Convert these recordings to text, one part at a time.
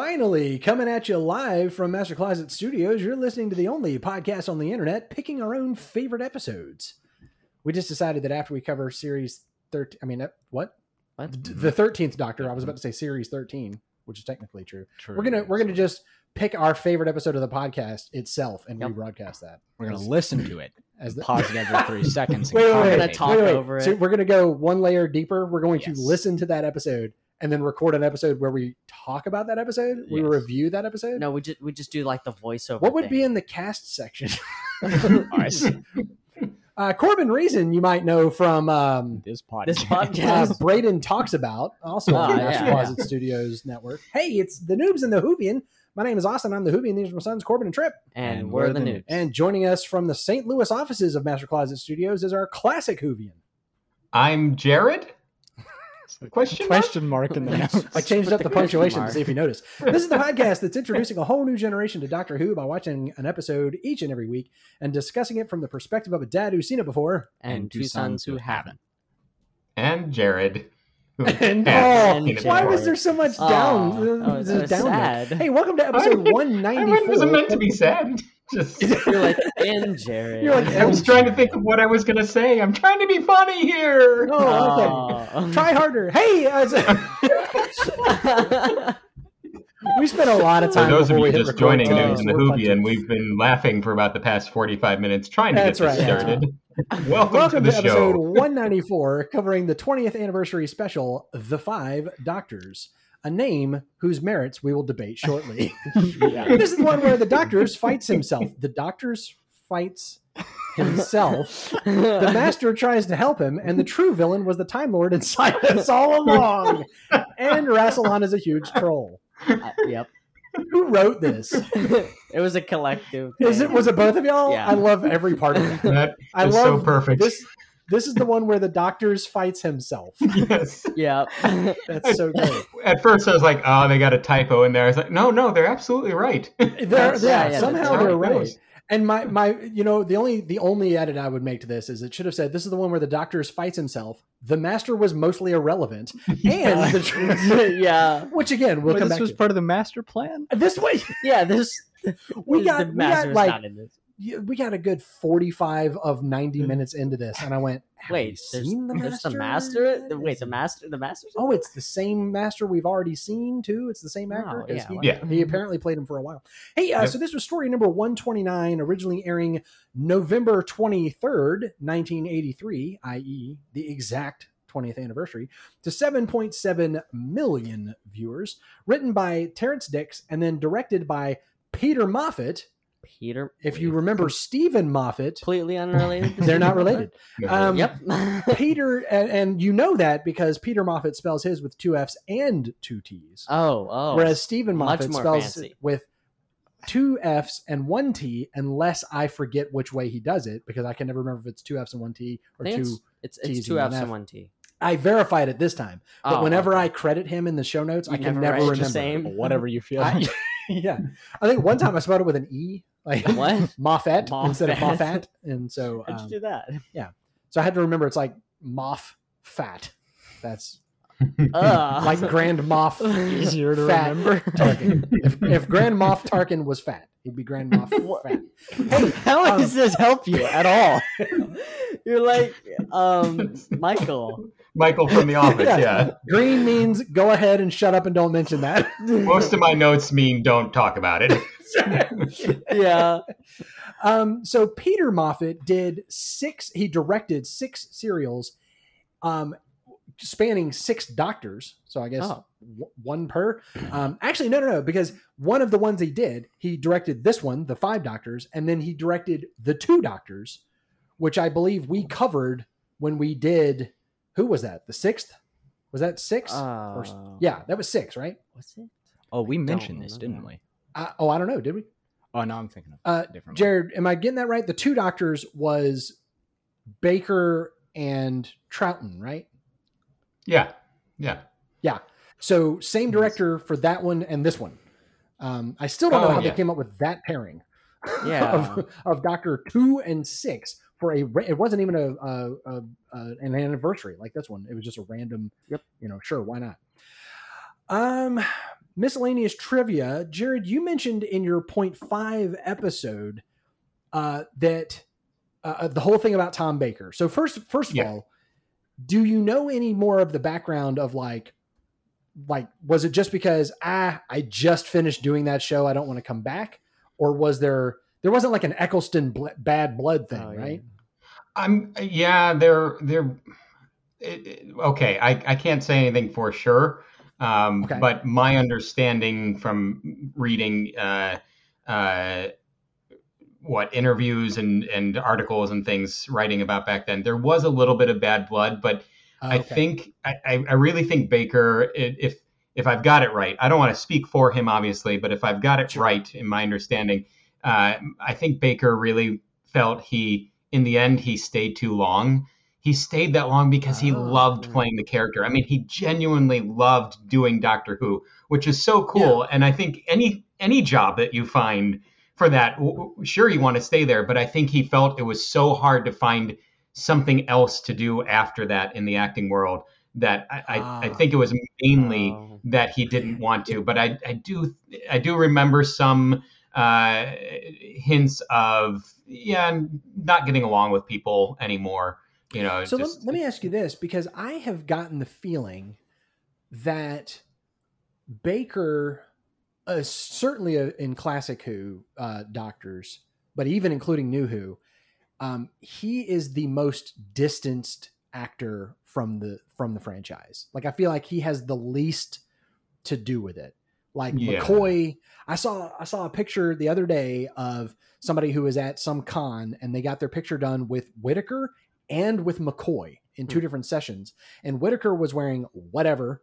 Finally, coming at you live from Master Closet Studios, you're listening to the only podcast on the internet picking our own favorite episodes. We just decided that after we cover series 13, I mean, uh, what? What? The 13th Doctor. I was about to say series 13, which is technically true. True. We're going to we're going to just pick our favorite episode of the podcast itself and Yep. rebroadcast that. we're gonna listen to it. as the Pause it every three seconds. and Wait, wait, We're wait, gonna talk wait, wait. over So it. we're going to go one layer deeper. We're going to listen to that episode and then record an episode where we talk about that episode. We review that episode. No, we just we just do like the voiceover. What would thing. be in the cast section? Us. uh, Corbin Reason, you might know from um, This podcast. This uh. Braden Talks About, also on Oh, the Master yeah, Closet Studios network. Hey, it's the Noobs and the Whovian. My name is Austin. I'm the Whovian. These are my sons, Corbin and Trip. and, And we're we're the the news. And joining us from the St. Louis offices of Master Closet Studios is our classic Whovian. I'm Jared. Question mark? Question mark in the notes. I changed up the the question punctuation to see if you noticed. This is the podcast that's introducing a whole new generation to Doctor Who by watching an episode each and every week and discussing it from the perspective of a dad who's seen it before. and two sons who haven't. And Jared. who And, has oh, why was there so much down? oh, this that is was down sad. Hey, welcome to episode I- one I ninety wasn't meant to be sad. Just You're like and Jared. You're like, I was trying to think of what I was gonna say. I'm trying to be funny here. Oh, okay. Try harder. Hey, uh, we spent a lot of time. For time. those of you just joining today. News and the We're Hoobie, and we've been laughing for about the past 45 minutes trying to That's get right, this yeah. started. Welcome, Welcome to to, the episode show. 194, covering the 20th anniversary special, The Five Doctors, a name whose merits we will debate shortly. This is the one where the Doctors fights himself. The Doctors fights himself. The Master tries to help him, and the true villain was the Time Lord inside us all along. And Rassilon is a huge troll. Uh, yep. Who wrote this? it was a collective. Is it was it both of y'all? Yeah. I love every part of it. That I is love so perfect. This this is the one where the Doctors fights himself. yes. Yep. That's so great. At first, I was like, "Oh, they got a typo in there." I was like, "No, no, they're absolutely right." They're, That's- yeah, yeah, yeah, somehow they're right. goes. And my my you know the only the only edit I would make to this is it should have said this is the one where the doctors fights himself. The master was mostly irrelevant, and the, yeah. which again we'll But come this back was to. part of the master plan. This way Yeah. This. we the got we master got was like not in this. y- we got a good forty five of ninety minutes into this, and I went, Have Wait, you there's, seen the there's master? the master. The- Wait, the master. The master. Oh, it's the same master we've already seen too. It's the same actor. Oh, 'Cause yeah, he, Yeah. he apparently played him for a while. Hey, uh, Yep. so this was story number 129, originally airing November 23rd, 1983, i.e., the exact 20th anniversary, to 7.7 million viewers. Written by Terrance Dicks and then directed by Peter Moffatt. Peter. If you remember Steven Moffat, completely unrelated. they're not related. Um, Yep. Peter, and, and you know that because Peter Moffatt spells his with two F's and two T's. oh, oh. Whereas Steven Moffat spells fancy. it with two F's and one T, unless I forget which way he does it, because I can never remember if it's two F's and one T or two. it's, it's, T's it's two and F's and one T. I verified it this time, but Oh, whenever okay. I credit him in the show notes, You I can never never write the remember. same? Whatever you feel. I- yeah, I think one time I spelled it with an E, like What? Moffat, instead of Moffat. Moffat, and so How'd um, you do that? Yeah, so I had to remember it's like Moff Fat. That's Ugh. like Grand Moff Easier to Fat remember. Tarkin. if, if Grand Moff Tarkin was fat, he'd be Grand Moff Fat. Hey, how um, does this help you at all? You're like um Michael. Michael from The Office. Yeah. yeah. Green means go ahead and shut up and don't mention that. Most of my notes mean don't talk about it. Yeah. um, so Peter Moffatt did six. He directed six serials, um, spanning six doctors. So I guess Oh. w- one per. Um, actually, no, no, no, because one of the ones he did, he directed this one, the Five Doctors, and then he directed the Two Doctors, which I believe we covered when we did. Who was that? The sixth? Was that six? Or Uh, yeah, that was six, right? What's it? Oh, we mentioned this, didn't we? I, oh, I don't know. Did we? Oh, no, I'm thinking of Uh, different. Jared, am I getting that right? The two doctors was Baker and Troughton, right? Yeah. Yeah. Yeah. So same director for that one and this one. Um, I still don't know Oh, how yeah. they came up with that pairing Yeah. of, of Doctor Two and Six for a. It wasn't even a, a, a, a an anniversary like this one. It was just a random. Yep. You know, sure, why not? Um, miscellaneous trivia. Jared, you mentioned in your point five episode uh, that uh, the whole thing about Tom Baker. So first, first of Yeah. all, do you know any more of the background of like, like was it just because ah I just finished doing that show I don't want to come back, or was there there wasn't like an Eccleston bl- bad blood thing, Oh, yeah. right? I'm yeah, they're they're it, it- okay. I I can't say anything for sure, um, Okay. but my understanding from reading uh, uh, what interviews and and articles and things writing about back then, there was a little bit of bad blood, but I Okay. think I, I I really think Baker, if if I've got it right, I don't want to speak for him, obviously, but if I've got it Sure. right in my understanding, uh, I think Baker really felt he, in the end, he stayed too long. He stayed that long because he Oh, loved playing the character. I mean, he genuinely loved doing Doctor Who, which is so cool. And I think any any job that you find for that, sure you want to stay there, but I think he felt it was so hard to find something else to do after that in the acting world that I, I, I Ah. think it was mainly Oh. that he didn't want to. But I, I do I do remember some uh, hints of yeah, not getting along with people anymore. You know, So just, let, let me ask you this because I have gotten the feeling that Baker, uh, certainly uh, in classic Who uh, doctors, but even including New Who, um, he is the most distanced actor from the from the franchise. Like I feel like he has the least to do with it. Like Yeah. McCoy, I saw I saw a picture the other day of somebody who was at some con and they got their picture done with Whittaker and with McCoy in two Hmm. different sessions. And Whittaker was wearing whatever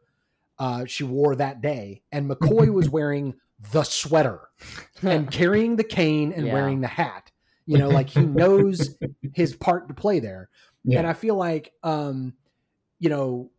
uh, she wore that day, and McCoy was wearing the sweater and carrying the cane and Yeah. wearing the hat. You know, like he knows his part to play there. Yeah. And I feel like, um, you know,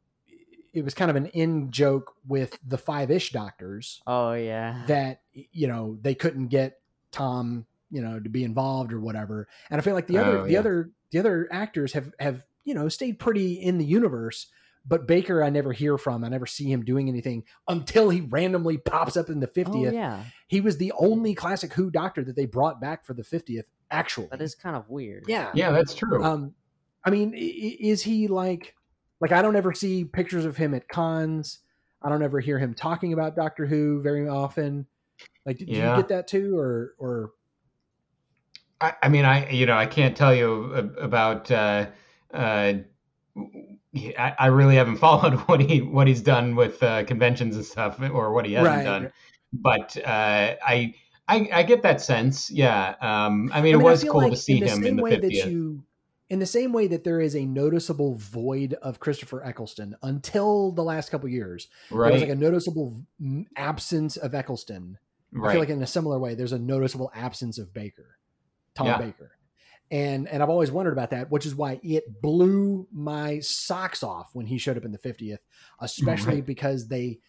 it was kind of an in joke with the five ish doctors Oh yeah. that you know they couldn't get Tom, you know, to be involved or whatever. And I feel like the other Oh, the yeah. other the other actors have have you know stayed pretty in the universe. But Baker, I never hear from. I never see him doing anything until he randomly pops up in the oh fiftieth. yeah. He was the only classic Who doctor that they brought back for the fiftieth. Actually, That is kind of weird. yeah, yeah, that's true. um, I mean, i- i- is he like like I don't ever see pictures of him at cons. I don't ever hear him talking about Doctor Who very often. Like, do, do Yeah. you get that too, or or I, I mean, I you know I can't tell you about. Uh, uh, I, I really haven't followed what he what he's done with uh, conventions and stuff, or what he hasn't Right, done. But uh, I, I I get that sense. Yeah. Um, I mean, I it mean, I was cool like to see in the him same in the way that fiftieth. you, in the same way that there is a noticeable void of Christopher Eccleston until the last couple years. right. There was Right. like a noticeable absence of Eccleston. I feel like in a similar way, there's a noticeable absence of Baker, Tom Yeah. Baker. And and I've always wondered about that, which is why it blew my socks off when he showed up in the 50th, especially Right. because they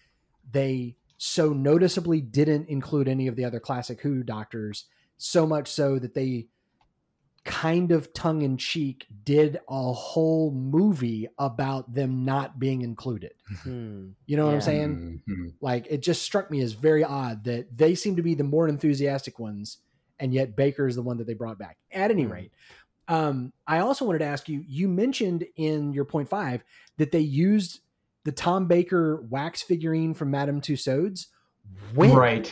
they so noticeably didn't include any of the other classic Who doctors, so much so that they kind of tongue in cheek did a whole movie about them not being included. Hmm. You know what I'm Yeah. saying? Mhm. Like it just struck me as very odd that they seem to be the more enthusiastic ones, and yet Baker is the one that they brought back. At any Hmm. rate, um, I also wanted to ask you. You mentioned in your point five that they used the Tom Baker wax figurine from Madame Tussauds. When? Right.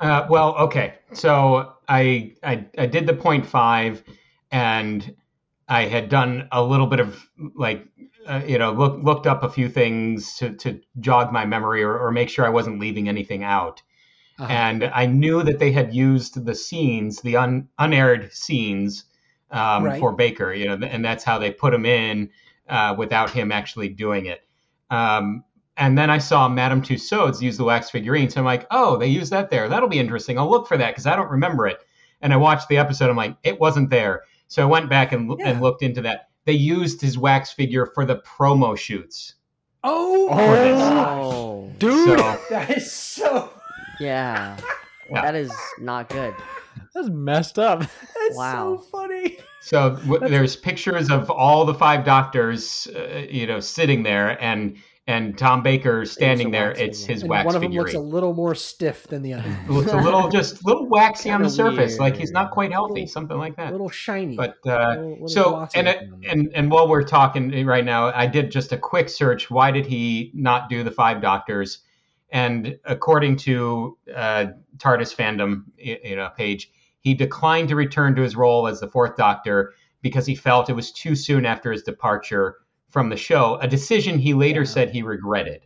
Uh, well, okay. So I, I I did the point five, and I had done a little bit of like uh, you know look, looked up a few things to, to jog my memory or, or make sure I wasn't leaving anything out. Uh-huh. And I knew that they had used the scenes, the un, unaired scenes um, Right. for Baker. You know, and that's how they put him in uh, without him actually doing it. Um, and then I saw Madame Tussauds use the wax figurine. So I'm like, oh, they used that there. That'll be interesting. I'll look for that because I don't remember it. And I watched the episode. I'm like, it wasn't there. So I went back and, Yeah. and looked into that. They used his wax figure for the promo shoots. oh. Oh. dude, So- that is so. Yeah. Yeah. That is not good. That's messed up. That's Wow. so funny. So w- there's pictures of all the five doctors, uh, you know, sitting there, and and Tom Baker standing there. It's his And wax one of them looks a little more stiff than the other. looks a little just a little waxy on the Kinda surface, like he's not quite healthy, Little- something like that. a little shiny. But uh, Little- little so and, looking on that. and and while we're talking right now, I did just a quick search. Why did he not do the Five Doctors? And according to uh, TARDIS fandom, you know, page, he declined to return to his role as the Fourth Doctor because he felt it was too soon after his departure from the show. A decision he later Yeah. said he regretted.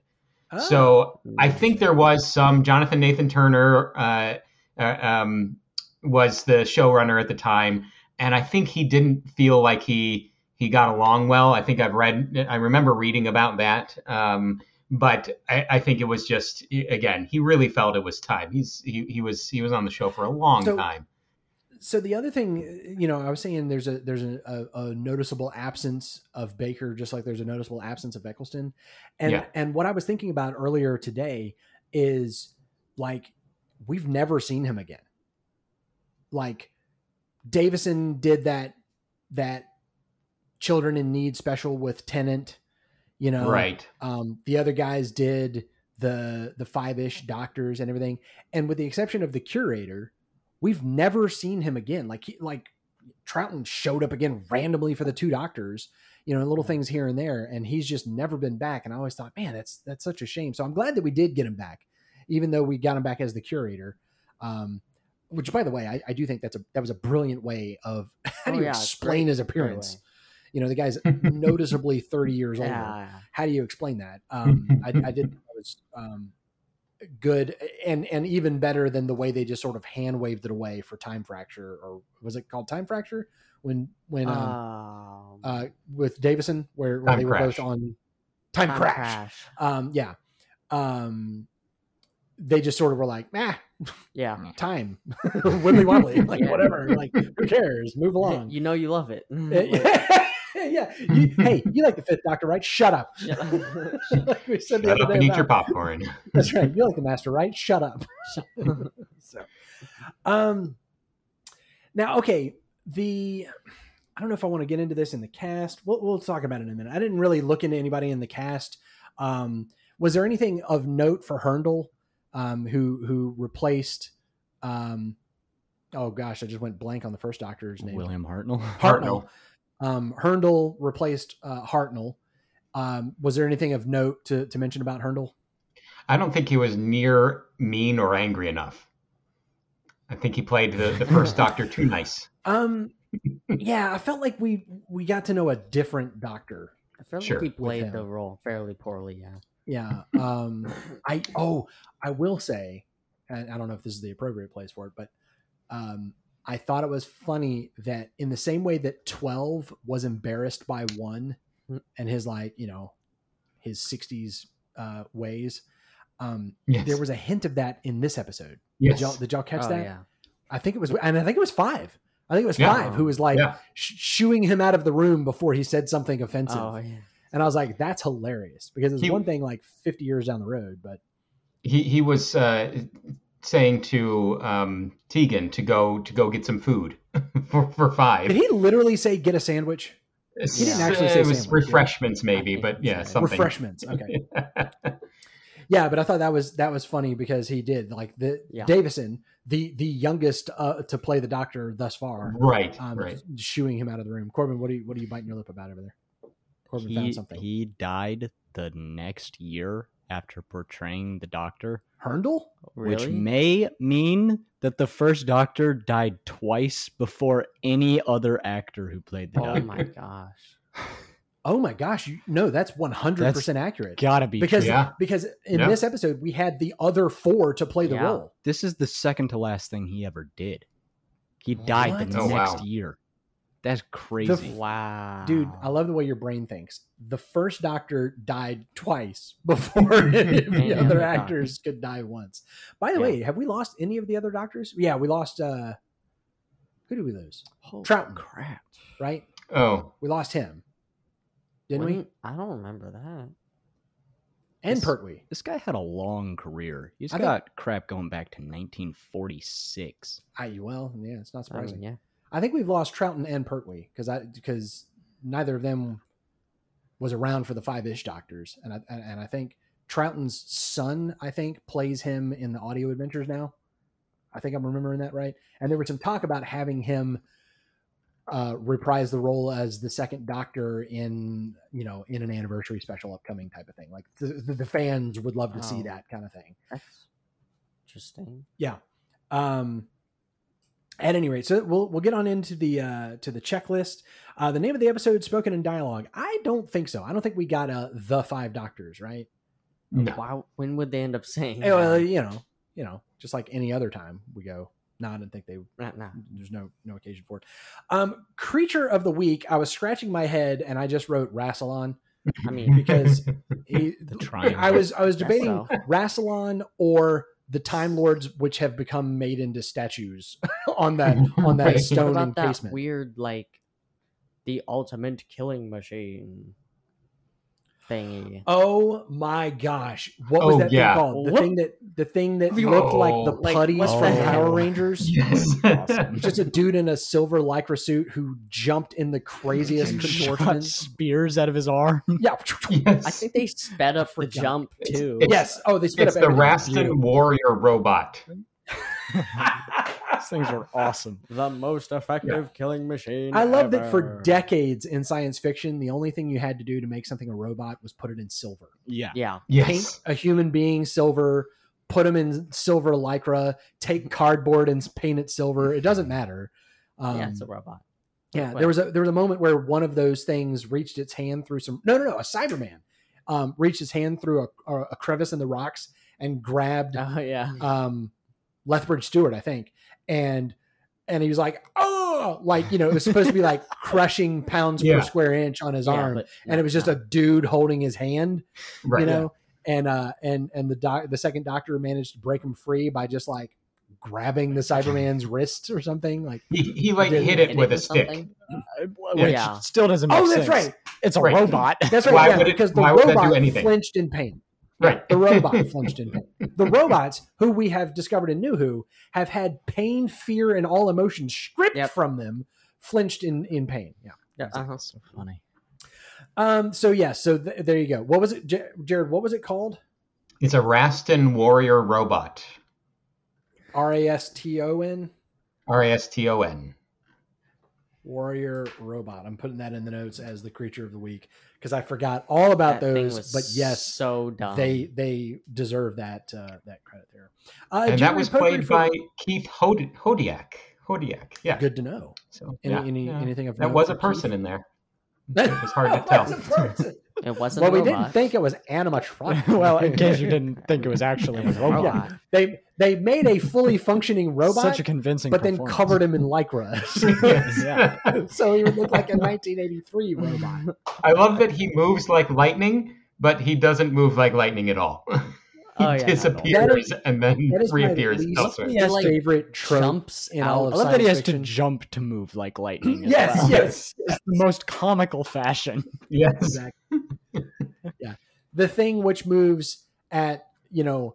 Oh. So I think there was some Jonathan Nathan Turner uh, uh, um, was the showrunner at the time, and I think he didn't feel like he he got along well. I think I've read, I remember reading about that, um, but I, I think it was just again he really felt it was time. He's he, he was he was on the show for a long So- time. so the other thing, you know, I was saying there's a there's a, a, a noticeable absence of Baker, just like there's a noticeable absence of Eccleston, and Yeah. and what I was thinking about earlier today is like we've never seen him again. Like Davison did that that children in need special with Tennant, you know, Right. um, the other guys did the the five ish doctors and everything, and with the exception of the curator, we've never seen him again. Like he, like Troughton showed up again randomly for the two doctors, you know, little things here and there, and he's just never been back. And I always thought, man, that's that's such a shame. So I'm glad that we did get him back, even though we got him back as the curator. Um, which, by the way, I, I do think that's a that was a brilliant way of how do Oh, you yeah, explain his appearance. Way. You know, the guy's noticeably 30 years older Yeah. how do you explain that? Um, I, I did. I was um, good, and and even better than the way they just sort of hand waved it away for time fracture, or was it called time fracture? When when um, Um, uh, with Davison, where, where they were Crash. both on time, Time crash. Crash. Um, yeah. Um, they just sort of were like, ah, Yeah. time, wibbly wobbly, like Yeah. whatever, like who cares? Move along. You know you love it. Yeah, yeah. You, hey, you like the fifth Doctor, right? Shut up. Shut up. like we said the Shut other up day and eat your popcorn. That's right. You like the master, right? Shut up. so, um, now, okay, the I don't know if I want to get into this in the cast. We'll, we'll talk about it in a minute. I didn't really look into anybody in the cast. Um, was there anything of note for Hurndall, um, who who replaced? Um, oh gosh, I just went blank on the first Doctor's name. William Hartnell. Hartnell. Um, Hurndall replaced uh, Hartnell. Um, was there anything of note to, to mention about Hurndall? I don't think he was near mean or angry enough. I think he played the, the first Doctor too nice. Um, yeah, I felt like we we got to know a different doctor. I feel Sure. like he played the role fairly poorly. Yeah. Yeah. Um, I oh, I will say, and I don't know if this is the appropriate place for it, but um, I thought it was funny that in the same way that twelve was embarrassed by one Mm. and his like you know his '60s uh, ways, um, Yes. there was a hint of that in this episode. yes. Did y'all did y'all catch oh, that? yeah. I think it was, and I think it was five. I think it was Yeah. five who was like Yeah. sh- shooing him out of the room before he said something offensive. Oh, yeah. And I was like, that's hilarious because it's He- one thing like 50 years down the road, but he he was uh, saying to um, Tegan to go to go get some food for for five. did he literally say get a sandwich? He didn't actually say it was sandwich, yeah. refreshments maybe, but yeah, something. Refreshments. Okay. yeah, but I thought that was that was funny because he did like the Yeah. Davison, the the youngest uh, to play the doctor thus far, right, um, right. shooing him out of the room. Corbin, what are you what are you biting your lip about over there? Corbin found something. he died the next year after portraying the Doctor, Hurndall? which may mean that the first Doctor died twice before any other actor who played the Oh Doctor. my gosh. Oh my gosh, you, no, that's 100% accurate. Gotta be because true. Yeah. because in Yeah. this episode we had the other four to play the Yeah. role. This is the second to last thing he ever did. He died What? the Oh, next wow. year. That's crazy. Wow. Dude, I love the way your brain thinks. The first doctor died twice before any of the Any other other actors could die once. By the Yeah. way, have we lost any of the other doctors? Yeah, we lost uh who did we lose? Holy Troughton. crap. Right? Oh, We lost him. Didn't we? I don't remember that. And This- Pertwee. This guy had a long career. He's I think- got crap going back to 1946. I well, yeah, it's not I surprising. mean, yeah. I think we've lost Troughton and Pertwee because I because neither of them was around for the five ish doctors, and I and, I think Troughton's son, I think, plays him in the audio adventures now. I think I'm remembering that right. And there was some talk about having him uh, reprise the role as the second Doctor in you know in an anniversary special upcoming type of thing. Like the, the, the fans would love to see Oh. that kind of thing. That's interesting. Yeah. Um, at any rate, so we'll we'll get on into the uh, to the checklist. Uh, the name of the episode, spoken in dialogue. I don't think so. I don't think we got uh, the five doctors, right? No. Wow, when would they end up saying? Eh, Well, you know, you know, just like any other time we go. No, I didn't think they. Nah, nah. There's no no occasion for it. Um, creature of the week. I was scratching my head and I just wrote Rassilon I mean, because he, The triangle. I was I was debating. Rassilon or the Time Lords, which have become made into statues on that on that Right. what stone about that encasement. weird like the ultimate killing machine thingy? Oh my gosh! What was Oh, that yeah. thing called? The What? thing that the thing that Whoa. looked like oh. the Like, putties what from Power hell? Rangers. yes. Awesome. Just a dude in a silver lycra suit who jumped in the craziest And contortions. spears out of his arm. Yeah. yes. I think they sped up for the jump too. it's- Yes. Oh, they spit it's up It's the everything. Raston warrior robot. These things are awesome. the most effective killing machine. I love that for decades in science fiction, the only thing you had to do to make something a robot was put it in silver. Yeah. Yeah, Yes. Paint a human being silver, put them in silver lycra, take cardboard and paint it silver. It doesn't matter. Um, yeah, it's a robot. Yeah, there was a there was a moment where one of those things reached its hand through some no no no a Cyberman um, reached his hand through a, a, a crevice in the rocks and grabbed Oh yeah, um, Lethbridge Stewart I think and and he was like oh like you know it was supposed to be like crushing pounds Yeah. per square inch on his Yeah, arm but and it was just no. a dude holding his hand right. you know and uh and and the doc the second doctor managed to break him free by just like grabbing the Cyberman's wrists or something like He, he like hit Hit it with a stick. Uh, Which Yeah. still doesn't make oh that's sense. right It's a Right. robot. That's right. Why yeah, would it- because the why would that do robot anything? flinched in pain. Right. The robot flinched in pain. The robots, who we have discovered in New Who, have had pain, fear, and all emotions stripped Yep. from them, flinched in in pain. Yeah. Yeah, uh-huh. so funny. Um. So yeah. So th- there you go. What was it, J- Jared? What was it called? It's a Raston warrior robot. R A S T O N. R A S T O N. Warrior robot. I'm putting that in the notes as the creature of the week because I forgot all about That those. But yes, so dumb. they they deserve that uh, that credit there. Uh, And that was Popery played for- by Keith Hod- Hodiak. Hodiak. Yeah. Good to know. So Any, yeah, any yeah. anything of That was a person Keith? in there. That It was hard to tell. Was a person. it wasn't. well, a we didn't think it was animatronic. well, in case you didn't think it was actually a It was a robot. robot. they they made a fully functioning robot, Such a convincing but then covered him in lycra, Yes. Yeah. so he would look like a 1983 robot. I love that he moves like lightning, but he doesn't move like lightning at all. he Oh, yeah, not at all. disappears and then That is my reappears least elsewhere. He, like, favorite trope jumps in all out. of I love that he has science to jump to move like lightning. Yes, well. yes, It's the most comical fashion. Yes. exactly. Yeah, the thing which moves at you know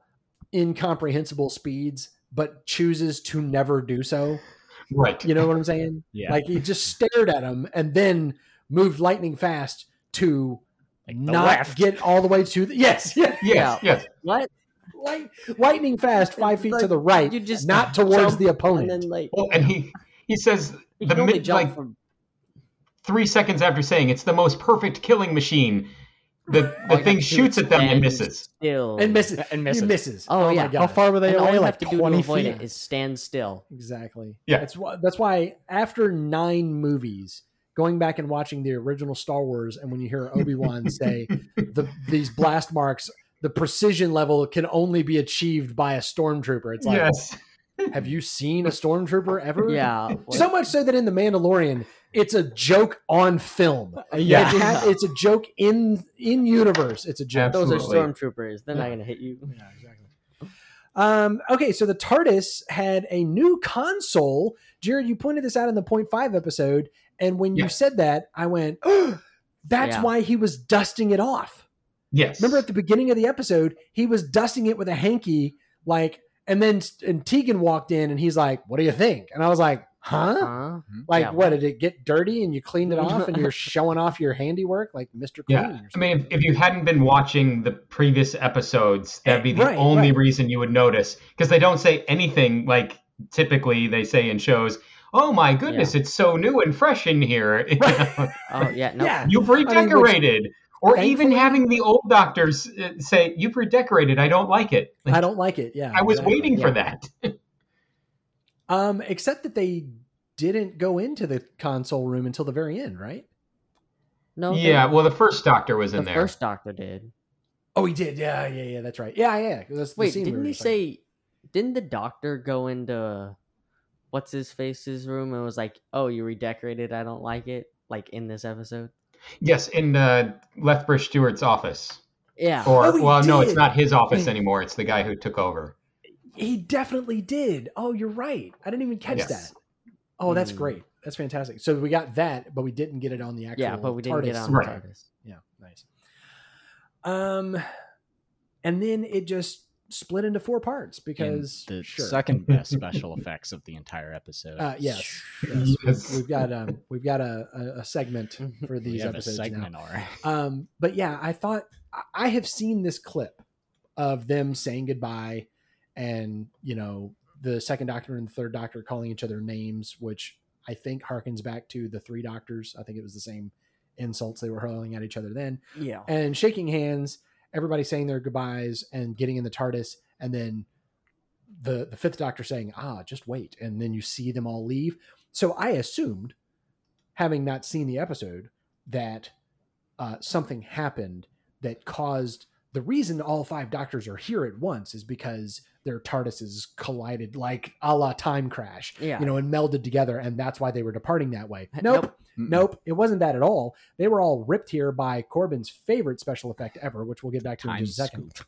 incomprehensible speeds, but chooses to never do so. Right. You know what I'm saying? Yeah. Like he just stared at him and then moved lightning fast to Like not left. get all the way to the yes, yeah, Yes. Yeah. Yes. What? light, lightning fast, five feet to the right, You just not towards the opponent. And then like Well, and he he says the mid, like from three seconds after saying it's the most perfect killing machine, the the thing shoots at them and stand misses. Still and misses, And He misses. misses. Oh, oh yeah. my god! How far were they And all away? you Like have to do to 20 avoid feet? it is stand still. Exactly. Yeah. That's why. That's why after nine movies, going back and watching the original Star Wars, and when you hear Obi Wan say the these blast marks, the precision level can only be achieved by a stormtrooper. It's like, yes. have you seen a stormtrooper ever? Yeah. So much so that in the Mandalorian, it's a joke on film. Yeah. It ha- it's a joke in in universe. It's a joke. Those are stormtroopers. They're not gonna hit you. Yeah, exactly. Um, okay, so the TARDIS had a new console. Jared, you pointed this out in the point five episode, and when you said that, I went, oh, "That's Yeah. why he was dusting it off." Yes. Remember at the beginning of the episode, he was dusting it with a hanky, like, and then and Tegan walked in, and he's like, "What do you think?" And I was like, huh? Huh? Like, Yeah, what did it get dirty and you cleaned it off and you're showing off your handiwork like Mr. Clean? Yeah, I mean, if, if you hadn't been watching the previous episodes, that'd be the Right, only right. reason you would notice because they don't say anything like typically they say in shows. Oh my goodness, it's so new and fresh in here. You, Oh yeah, no. Yeah. You've which- redecorated, or even having the old doctors uh, say, "You've redecorated. I don't like it." Like, I don't like it. Yeah, I was exactly. waiting for that. Um, except that they didn't go into the console room until the very end, right? No. yeah, the, well, the first doctor was the in there. first doctor did. Oh, he did. Yeah, yeah, yeah. That's right. Yeah, yeah. That's the Wait, scene didn't were he just talking say? Didn't the doctor go into what's his face's room and was like, "Oh, you redecorated. I don't like it." Like in this episode. Yes, in uh, Lethbridge Stewart's office. Yeah. Or, Oh, he well, no, it's not his office anymore. It's the guy who took over. He definitely did. Oh, you're right. I didn't even catch Yes. that. Oh, that's Hmm. great. That's fantastic. So we got that, but we didn't get it on the actual. yeah, but we didn't get TARDIS. on the Right. TARDIS. Yeah, nice. Um, and then it just split into four parts And because the sure. second best special effects of the entire episode. Uh, yes, yes. Yes. We've got um, we've got a, a, a segment for we these have a episodes now. segment. Um, but yeah, I thought I- I have seen this clip of them saying goodbye, and you know the second Doctor and the third Doctor calling each other names, which I think harkens back to the three Doctors. I think it was the same insults they were hurling at each other then, Yeah. and shaking hands, everybody saying their goodbyes and getting in the TARDIS, and then the the fifth Doctor saying, "Ah, just wait," and then you see them all leave. So I assumed, having not seen the episode, that uh, something happened that caused the reason all five doctors are here at once is because their TARDISes collided like a la time crash, Yeah. you know, and melded together, and that's why they were departing that way. Nope. Nope, nope, it wasn't that at all. They were all ripped here by Corbin's favorite special effect ever, which we'll get back to in just a second. scoop.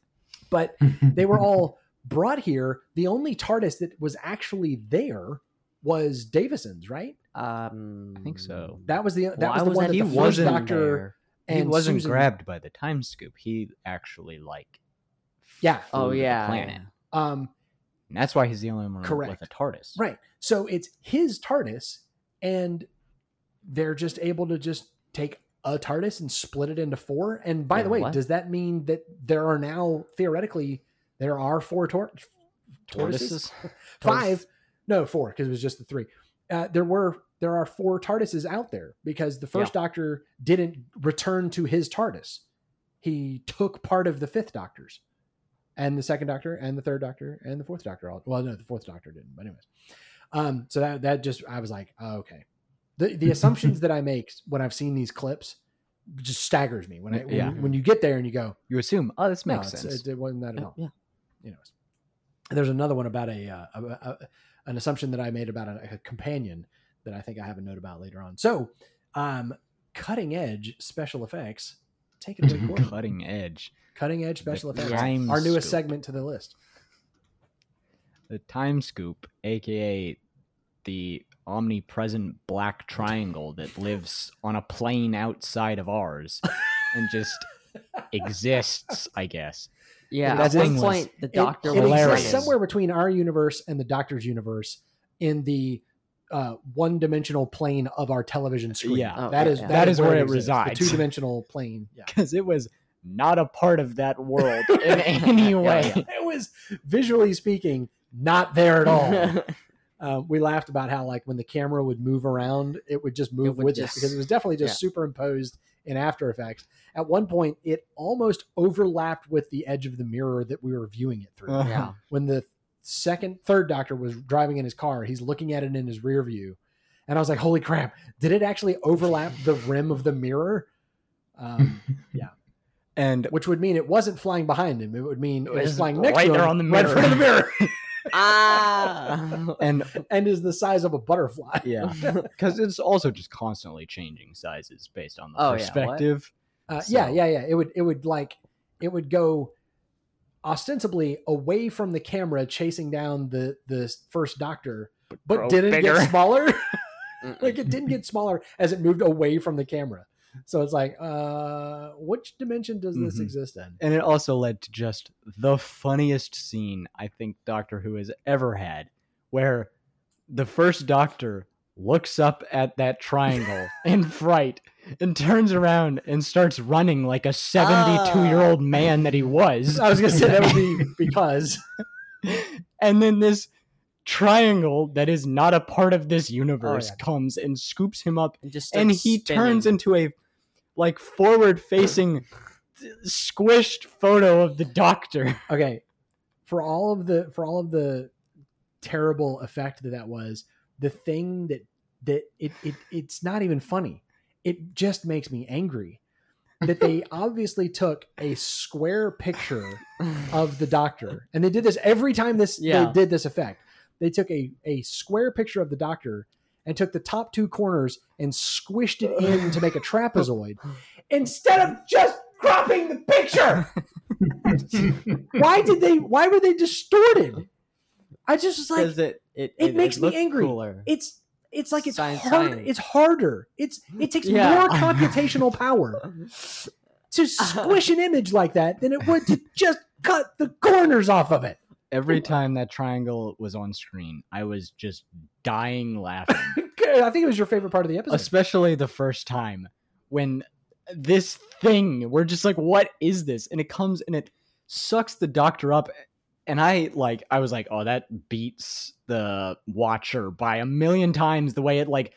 But they were all brought here. The only TARDIS that was actually there was Davison's, right? Um, I think so. That was the that Why was the was one that that the first Doctor there? He wasn't Susan- grabbed by the time scoop. He actually like Yeah. Oh yeah. planet. Um, And that's why he's the only one Correct. with a TARDIS. Right. So it's his TARDIS, and they're just able to just take a TARDIS and split it into four. And by the way, what? does that mean that there are now theoretically there are four tor- tortoises? Tortoises. Five? No, four because it was just the three. Uh, there were there are four TARDISes out there because the first Doctor didn't return to his TARDIS. He took part of the fifth Doctor's, and the second Doctor, and the third Doctor, and the fourth Doctor. All well, no, the fourth Doctor didn't. But anyways, um, so that that just I was like, oh, okay. The the assumptions that I make when I've seen these clips just staggers me when I when, Yeah. when you get there and you go, You assume, oh, this makes it's- sense. It, it wasn't that at Yeah, all yeah. you know there's another one about a, uh, a, a an assumption that i made about a, a companion that i think i have a note about later on so um cutting edge special effects take it away Corbin. Cutting edge. cutting edge special The effects time our newest scoop. segment to the list The time scoop, aka the omnipresent black triangle that lives on a plane outside of ours and just exists, I guess. Yeah. That At one thing was- point, the doctor it, was hilarious. somewhere between our universe and the doctor's universe in the uh, one-dimensional plane of our television screen Yeah. Oh, that yeah, is yeah. That is where it resides. the two-dimensional plane yeah Because it was not a part of that world in any way. yeah. it was visually speaking not there at all uh, we laughed about how like when the camera would move around it would just move would with just- it because it was definitely just superimposed in after effects at one point it almost overlapped with the edge of the mirror that we were viewing it through Uh-huh. yeah. when the second third doctor was driving in his car he's looking at it in his rear view and i was like holy crap did it actually overlap the rim of the mirror um, yeah. And which would mean it wasn't flying behind him it would mean it was, was flying next right to him there on the right in front of the mirror ah. and and is the size of a butterfly yeah, because it's also just constantly changing sizes based on the Oh, yeah, what? perspective. Uh, yeah, yeah, yeah. It would it would like it would go ostensibly away from the camera, chasing down the the first Doctor, but grow didn't bigger. get smaller. Like it didn't get smaller as it moved away from the camera. So it's like, uh, which dimension does this Mhm. exist in? And it also led to just the funniest scene I think Doctor Who has ever had, where the first doctor looks up at that triangle in fright and turns around and starts running like a 72 year old ah. man that he was. I was gonna say that would be because. And then this triangle that is not a part of this oh, universe yeah. comes and scoops him up And just and he turns into a like forward facing squished photo of the doctor. Okay, for all of the for all of the terrible effect that that was, the thing that that it, it it's not even funny. It just makes me angry that they obviously took a square picture of the doctor and they did this every time this Yeah. they did this effect they took a, a square picture of the doctor and took the top two corners and squished it in to make a trapezoid instead of just cropping the picture why did they why were they distorted i just was like because it it, it makes me angry. Cooler. it's it's like it's Science, hard science. it's harder it's it takes Yeah. more computational power to squish an image like that than it would to just cut the corners off of it every time that triangle was on screen i was just dying laughing i think it was your favorite part of the episode especially the first time when this thing we're just like what is this and it comes and it sucks the doctor up and i like i was like oh that beats the watcher by a million times the way it like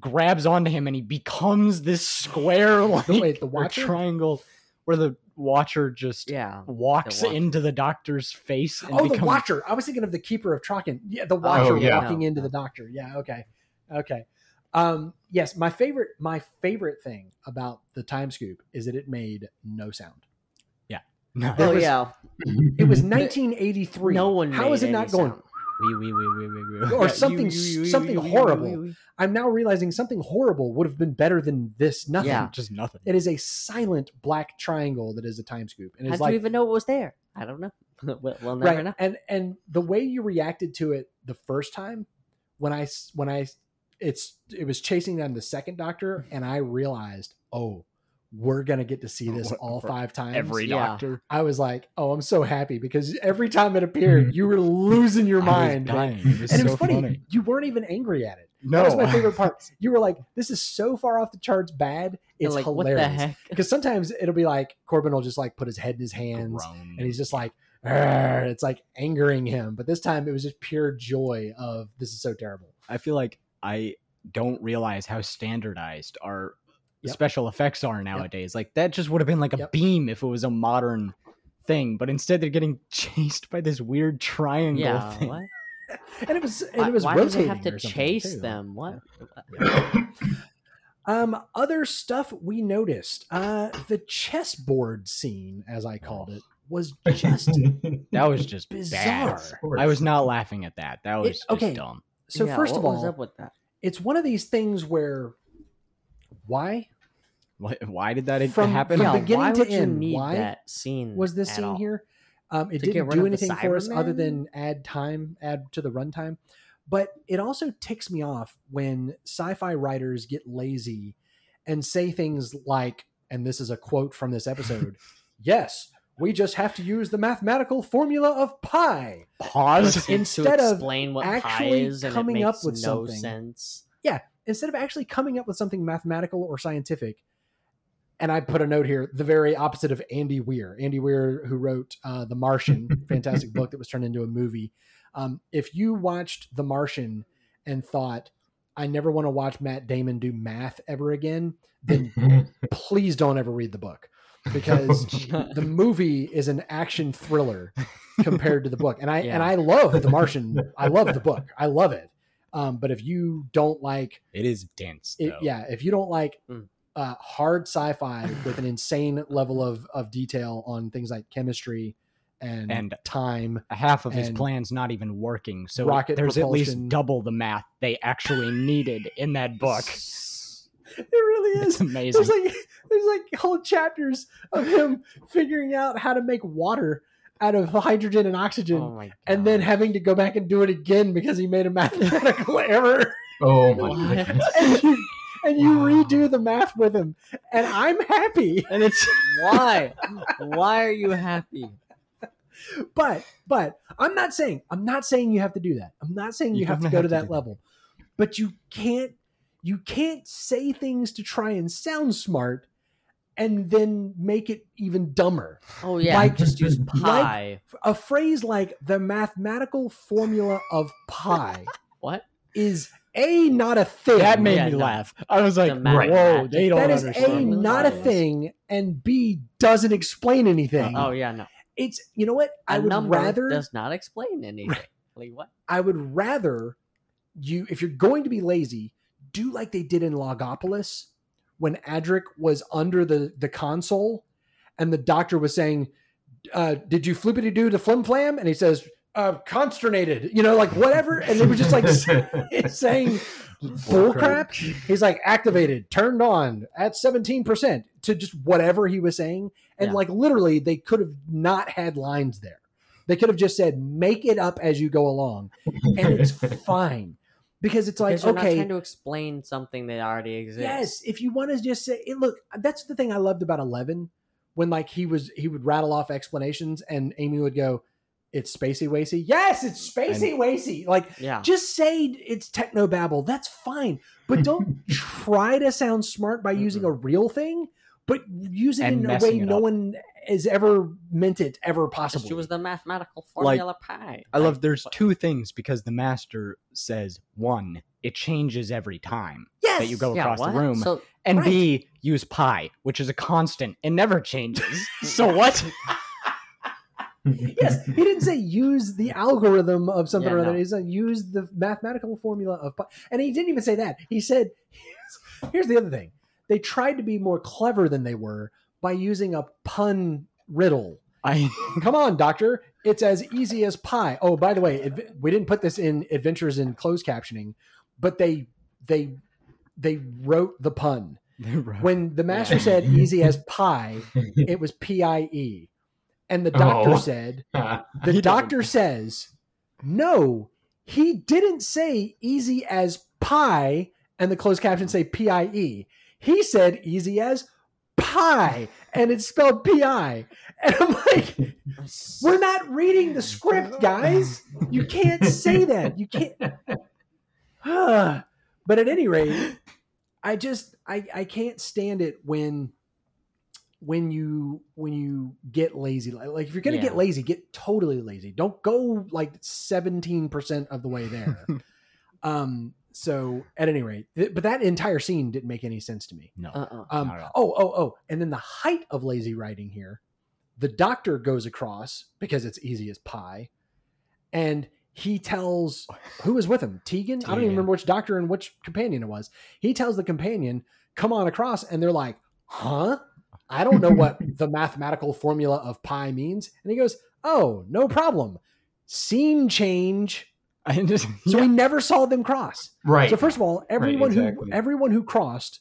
grabs onto him and he becomes this square like wait, the or Watcher? triangle where the watcher just yeah. walks The Watcher. into the doctor's face and oh the watcher i was thinking of the keeper of Traken. yeah the watcher yeah. walking into the doctor yeah okay okay um yes my favorite my favorite thing about the time scoop is that it made no sound no. Oh was- yeah. it was 1983 No one. how is made it not going sound. Wee, wee, wee, wee, wee, wee. Or Yeah, something- something horrible. I'm now realizing something horrible would have been better than this nothing. Yeah. just nothing. It is a silent black triangle that is a time scoop, and How it's did like you even know it was there? I don't know. we'll, we'll never right. know. And and the way you reacted to it the first time, when I s- when I it's it was chasing down the second Doctor, and I realized, oh, we're gonna get to see this all for five times. Every Yeah. doctor. I was like, oh, I'm so happy because every time it appeared, mm-hmm. you were losing your I was mind. dying. It was And it was funny, funny. you weren't even angry at it. No, That was my favorite part. You were like, "This is so far off the charts bad. It's like, hilarious." what the heck? Because sometimes it'll be like Corbin will just like put his head in his hands, Groan. and he's just like, it's like angering him. But this time it was just pure joy of this is so terrible. I feel like I don't realize how standardized our Yep. special effects are nowadays. Like that just would have been like a Yep. beam if it was a modern thing, but instead they're getting chased by this weird triangle Yeah. thing. What? And it was and Why, it was why do rotating. they have to chase too. them? What? Um, other stuff we noticed. Uh, the chessboard scene, as I called it, was just That was just bizarre. bad. I was not laughing at that. That was It- just okay. dumb. So Yeah, first what of was all, up with that? it's one of these things where why Why, why did that From- happen? from yeah, beginning why to would you end, need why that scene? was this at scene all? here? Um, it To didn't do anything for us other than add time, add to the runtime. But it also ticks me off when sci-fi writers get lazy and say things like, and this is a quote from this episode: "Yes, we just have to use the mathematical formula of pi." Pause. To Instead of explain what pi actually is and coming it up with no something. sense. Yeah, instead of actually coming up with something mathematical or scientific, and I put a note here, the very opposite of Andy Weir. Andy Weir, who wrote uh, The Martian, fantastic book that was turned into a movie. Um, if you watched The Martian and thought, I never want to watch Matt Damon do math ever again, then please don't ever read the book because the movie is an action thriller compared to the book. And I and I love The Martian. I love the book. I love it. Um, but if you don't like It is dense. it, yeah, if you don't like Mm. Uh, hard sci-fi with an insane level of of detail on things like chemistry and, And- time, half of his plan's not even working. So rocket there's at least double the math they actually needed in that book. it really It's is. amazing. There's like there's like whole chapters of him figuring out how to make water out of hydrogen and oxygen, Oh my and then having to go back and do it again because he made a mathematical error. oh my What? goodness. And you, Wow. redo the math with him, and I'm happy. and it's why? Why are you happy? but but I'm not saying I'm not saying you have to do that. I'm not saying you, You have to go have to that do that. level. But you can't you can't say things to try and sound smart and then make it even dumber. Oh yeah, Like- just use like- A phrase like the mathematical formula of pi what? is a not a thing. That made Yeah, me no. laugh. I was like, The math- whoa, they don't that is understand. a not a thing and b doesn't explain anything. Oh yeah, no. It's you know what? I A would number rather does not explain anything. Like what? I would rather you, if you're going to be lazy, do like they did in Logopolis when Adric was under the, the console and the doctor was saying, uh, Did you flippity do the flim flam? And he says, uh, consternated, you know, like whatever. And they were just like saying bullcrap. He's like activated, turned on at 17% to just whatever he was saying. And Yeah. like literally, they could have not had lines there. They could have just said, make it up as you go along. And it's fine. Because it's like, Because you're not okay, trying to explain something that already exists. yes, if you want to just say, it, look, that's the thing I loved about 11 when like he was, he would rattle off explanations and Amy would go, it's spacey wacy. Yes, it's spacey wacy. Like, Yeah. just say it's techno babble. That's fine. But don't try to sound smart by using a real thing, but use it And in a way no up. one has ever meant it ever possible. Just was the mathematical Like, formula pi. I love there's two things because the master says one, it changes every time yes. that you go yeah, across what? the room, So and right. B, use pi, which is a constant. and never changes. so what? yes, he didn't say use the algorithm of something Yeah, or other. no. He said use the mathematical formula of pi. And he didn't even say that. He said, here's the other thing. They tried to be more clever than they were by using a pun riddle. I Come on, doctor. It's as easy as pie. Oh, by the way, we didn't put this in adventures in closed captioning, but they they they wrote the pun. When the master Yeah. said easy as pie, it was P I E. And the oh. doctor Oh. said, He the doctor says, no, he didn't say easy as pie, and the closed caption say P I E. He said easy as pie, and it's spelled P I. And I'm like, we're not reading the script, guys. You can't say that. You can't. but at any rate, I just I I can't stand it when when you when you get lazy. Like like if you're gonna get lazy, get totally lazy. Don't go like seventeen percent of the way there. um. So at any rate, th- but that entire scene didn't make any sense to me. no. Uh-uh. Um, oh, oh, oh. And then the height of lazy writing here, the doctor goes across because it's easy as pie. And he tells who was with him? Tegan? I don't even remember which doctor and which companion it was. He tells the companion, come on across. And they're like, huh? I don't know what the mathematical formula of pi means. And he goes, oh, no problem. Scene change. Just So we never saw them cross. right. So first of all, everyone exactly. who everyone who crossed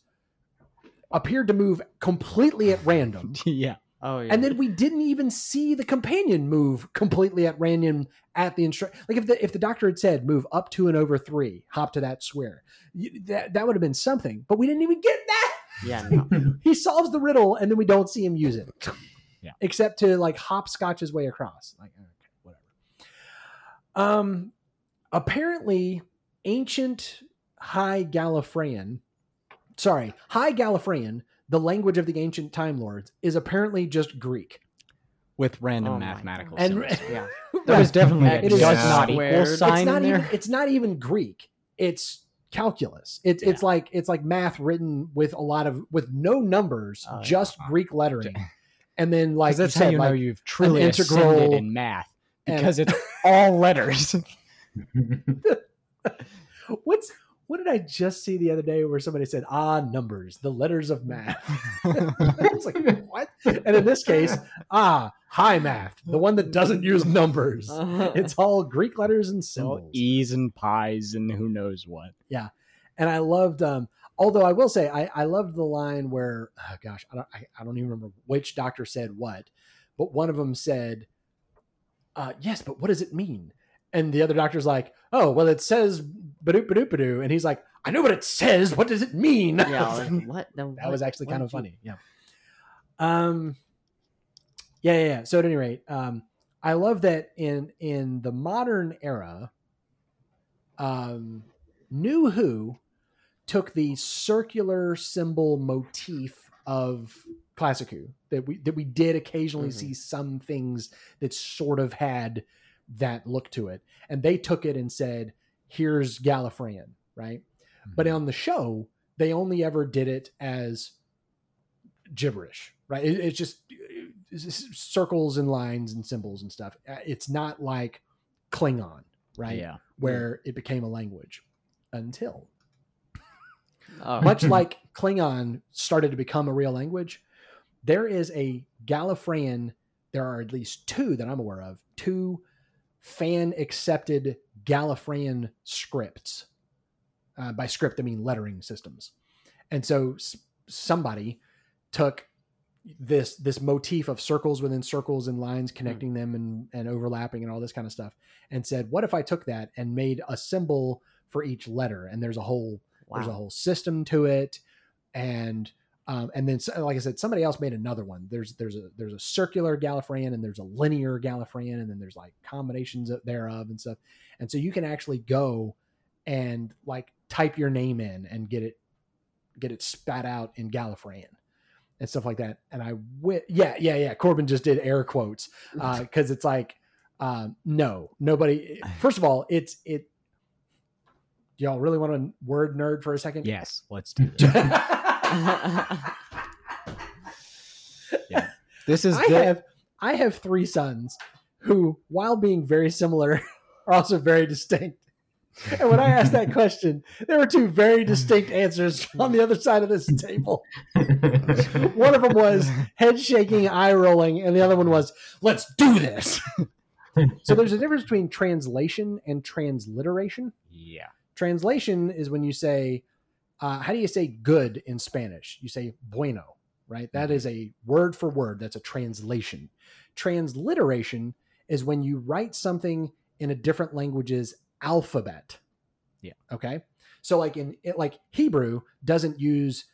appeared to move completely at random. yeah. Oh yeah. And then we didn't even see the companion move completely at random at the instruct. Like if the if the doctor had said move up two and over three, hop to that square, you- that that would have been something. But we didn't even get that. Yeah, no. He solves the riddle and then we don't see him use it. Yeah. Except to like hopscotch his way across. Like okay, whatever. Um apparently ancient High Gallifreyan, sorry, High Gallifreyan, the language of the ancient Time Lords, is apparently just Greek. With random Oh my mathematical And symbols. Yeah. There was definitely a It does is not equal It's sign it's not in there. it's not even Greek. It's calculus. It's it's like it's like math written with a lot of with no numbers, Oh, yeah. just Greek lettering. And then like that's you how said, you know like, you've truly integral ascended in math and- because it's all letters. what's what did I just see the other day where somebody said, ah, numbers, the letters of math? it's like, what? And in this case, ah, high math, the one that doesn't use numbers. It's all Greek letters and all symbols. E's and pies and who knows what. Yeah. And I loved. Um, although I will say, I, I loved the line where, oh gosh, I don't, I, I don't even remember which doctor said what, but one of them said, uh, "Yes, but what does it mean?" And the other doctor's like, "Oh, well, it says badoop badoop badoo," and he's like, "I know what it says. What does it mean?" yeah. Like, what? The, that was actually kind of you- funny. Yeah. Um. Yeah, yeah, yeah. So at any rate, um, I love that in in the modern era, um, New Who took the circular symbol motif of Classic Who that we that we did occasionally Mhm. see some things that sort of had that look to it, and they took it and said, "Here's Gallifreyan," right? But on the show, they only ever did it as gibberish, right? It, it's just it's circles and lines and symbols and stuff. Uh, It's not like Klingon, right? Yeah. Where it became a language until Oh, much like Klingon started to become a real language, there is a Gallifreyan. There are at least two that I'm aware of, two fan accepted Gallifreyan scripts. Uh, by script, I mean lettering systems. And so s- somebody took this this motif of circles within circles and lines connecting them and, and overlapping and all this kind of stuff and said, what if I took that and made a symbol for each letter? And there's a whole there's a whole system to it, and um, and then like I said, somebody else made another one. There's there's a there's a circular Gallifreyan and there's a linear Gallifreyan, and then there's like combinations of- thereof and stuff. And so you can actually go and like type your name in and get it get it spat out in Gallifreyan and stuff like that. And I wi- yeah yeah yeah. Corbin just did air quotes because it's like um, no nobody. First of all, it's it. Do y'all really want to word nerd for a second? Yes, let's do this. This is I the, have I have three sons who, while being very similar, are also very distinct. And when I asked that question, there were two very distinct answers on the other side of this table. One of them was head shaking, eye rolling, and the other one was, let's do this. so there's a difference between translation and transliteration. yeah. Translation is when you say, uh, how do you say good in Spanish? You say bueno, right? That is a word for word. That's a translation. Transliteration is when you write something in a different language's alphabet. Yeah. Okay. So like in it, like Hebrew doesn't use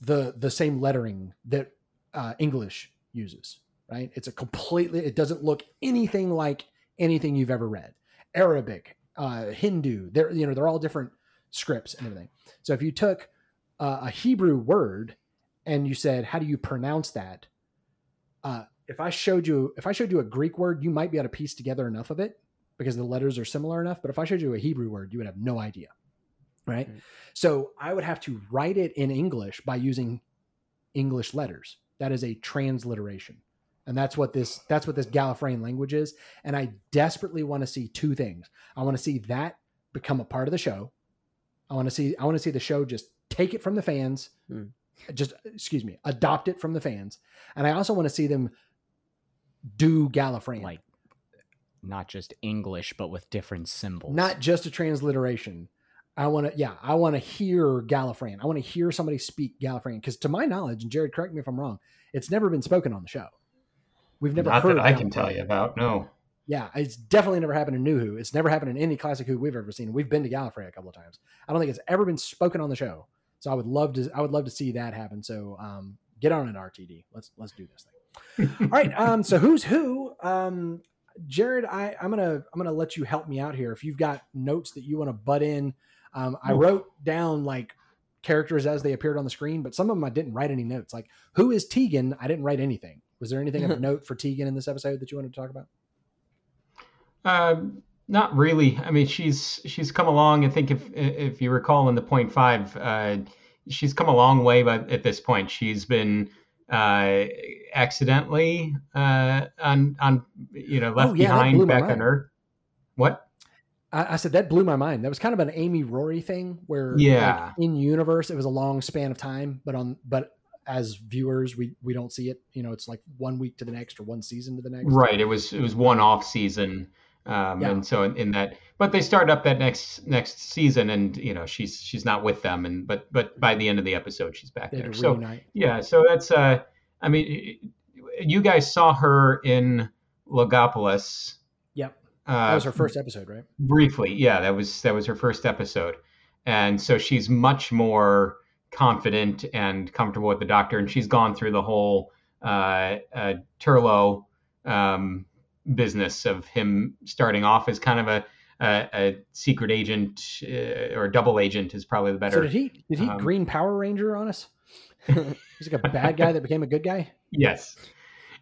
the the same lettering that uh, English uses, right? It's a completely. It doesn't look anything like anything you've ever read. Arabic, uh, Hindu, they're you know they're all different scripts and everything. So if you took uh, a Hebrew word and you said, "How do you pronounce that?" Uh, if I showed you if I showed you a Greek word, you might be able to piece together enough of it because the letters are similar enough. But if I showed you a Hebrew word, you would have no idea, right? Mm. So I would have to write it in English by using English letters. That is a transliteration. And that's what this that's what this Gallifreyan language is. And I desperately want to see two things. I want to see that become a part of the show. I want to see I want to see the show just take it from the fans. Hmm. Just excuse me, adopt it from the fans. And I also want to see them do Gallifreyan. Like not just English, but with different symbols. not just a transliteration. I want to, yeah, I want to hear Gallifreyan. I want to hear somebody speak Gallifreyan because, to my knowledge, and Jared, correct me if I'm wrong, it's never been spoken on the show. We've never Not heard. that I can tell you about. No. Yeah, it's definitely never happened in New Who. It's never happened in any classic Who we've ever seen. We've been to Gallifrey a couple of times. I don't think it's ever been spoken on the show. So I would love to. I would love to see that happen. So um, get on an RTD. Let's let's do this thing. All right. Um, so who's who? Um, Jared, I, I'm gonna I'm gonna let you help me out here. If you've got notes that you want to butt in, um, I wrote down like characters as they appeared on the screen, but some of them I didn't write any notes. Like who is Tegan? I didn't write anything. Was there anything of a note for Tegan in this episode that you wanted to talk about? Uh, not really. I mean, she's she's come along. I think if if you recall in the point five, uh, she's come a long way. But at this point, she's been uh, accidentally uh, on on you know left Oh, yeah, behind back on Earth. What? I, I said that blew my mind. That was kind of an Amy Rory thing, where Yeah. like, in universe it was a long span of time, but on but as viewers we we don't see it. You know, it's like one week to the next or one season to the next. Right. It was it was one off season. Um, Yeah. and so in, in that, but they start up that next next season, and you know she's she's not with them, and but but by the end of the episode she's back They there. So reunite. Yeah, so that's uh I mean you guys saw her in Logopolis. Yep. Uh That was her first episode, right? briefly. Yeah, that was that was her first episode. And so she's much more confident and comfortable with the doctor and she's gone through the whole uh uh Turlough um business of him starting off as kind of a a, a secret agent uh, or double agent is probably the better. So did he did he um, Green Power Ranger on us? He's like a bad guy that became a good guy. Yes.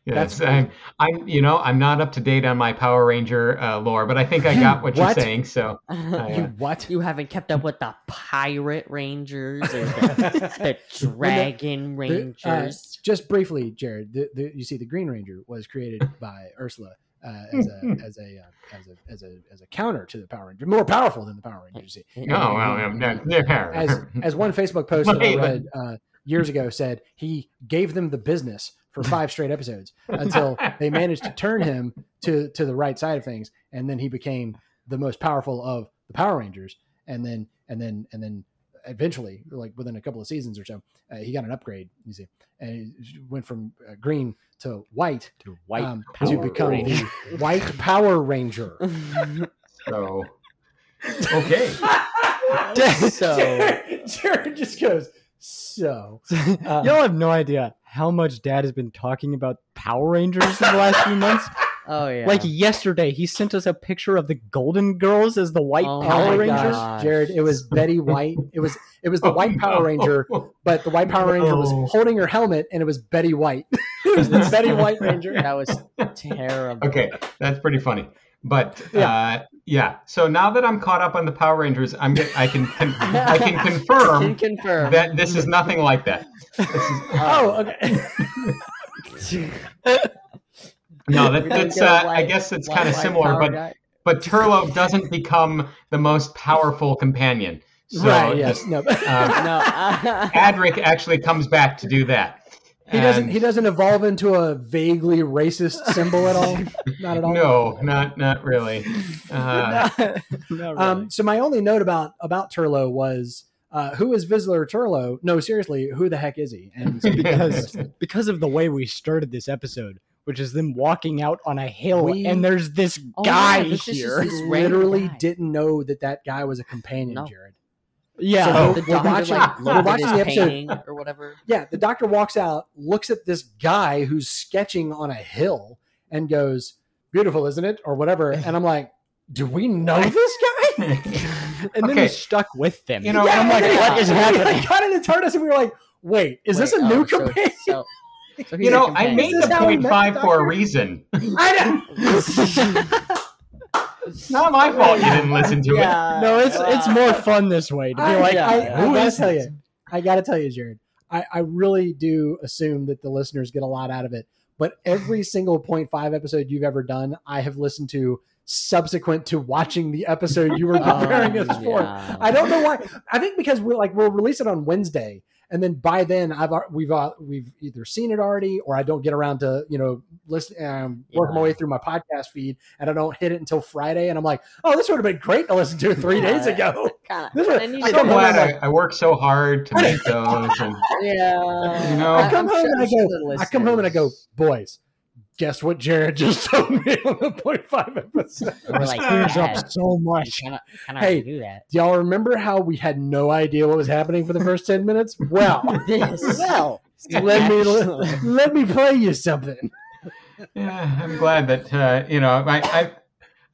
That's Yes, I'm, I'm, you know, I'm not up to date on my Power Ranger uh, lore, but I think I got what, What? you're saying. So, I, You uh, what? you haven't kept up with the pirate rangers or the, the dragon The- rangers. uh, just briefly, Jared. The, the, you see, the Green Ranger was created by Ursula uh, as a as a uh, as a as a as a counter to the Power Rangers, more powerful than the Power Rangers. You see, oh well, um, no, no, as as one Facebook post that I read uh, years ago said, he gave them the business for five straight episodes until they managed to turn him to to the right side of things, and then he became the most powerful of the Power Rangers, and then and then and then eventually, like within a couple of seasons or so, uh, he got an upgrade. You see, and he went from uh, green to white To white um, Power to become Ranger. the White Power Ranger. so okay. So- Jared, Jared just goes so. Uh, Y'all have no idea how much Dad has been talking about Power Rangers in the last few months. Oh yeah. Like yesterday, he sent us a picture of the Golden Girls as the White Oh Power Rangers. gosh. Jared, it was Betty White. It was it was the White Power Ranger, but the White Power Ranger No. was holding her helmet, and it was Betty White. it was the Betty White Ranger. that was terrible. Okay, that's pretty funny. But Yeah. uh, yeah, so now that I'm caught up on the Power Rangers, I'm get, I can con- I can confirm Can confirm that this is nothing like that. This is, Oh, okay. No, that, that's get a uh, I guess it's kind of similar, but guy. but Turlough doesn't become the most powerful companion. So, right. Yes. No. Uh, no. Adric actually comes back to do that. he doesn't. He doesn't evolve into a vaguely racist symbol at all. Not at all. No, not not really. Uh, Not really. Um, so my only note about about Turlough was uh, who is Vislor Turlough? No, seriously, who the heck is he? And so because because of the way we started this episode, which is them walking out on a hill, We- and there's this Oh, guy yeah, this here. just- This random literally guy. didn't know that that guy was a companion, No. Jared. yeah, So Oh. the we're doctor watching- like we're watching the episode- or whatever. Yeah, the doctor walks out, looks at this guy who's sketching on a hill, and goes, "Beautiful, isn't it?" or whatever. And I'm like, "Do we know this guy?" and then Okay. he's stuck with them. You know, Yeah, I'm like, "What is then what he- is and then happening? He got into TARDIS, and we were like, "Wait, is this a Wait, new oh, so- companion?" So, so you know, I made the this how we point met five for a reason. I It's not my fault you didn't listen to it. No, it's it's more fun this way to be I, like, yeah, I. I who gotta is tell you, I gotta tell you, Jared. I, I really do assume that the listeners get a lot out of it. But every single point five episode you've ever done, I have listened to subsequent to watching the episode you were preparing Oh, us for. I don't know why. I think because we're like we'll release it on Wednesday, and then by then I've we've uh, we've either seen it already, or I don't get around to you know listen um, work my way through my podcast feed, and I don't hit it until Friday, and I'm like, oh, this would have been great to listen to three days ago. Kinda- This is- kinda need I to I'm come go home glad I, I worked so hard to make those. And, Yeah. You know- I come I'm home sure- and I go, I come home and I go, boys, guess what Jared just told me on the point five episode. We're like, clears "Dad, up so much. Can I, can I Hey. do that? Do y'all remember how we had no idea what was happening for the first ten minutes? Well, This. well, let me let me play you something. yeah, I'm glad that uh, you know I, I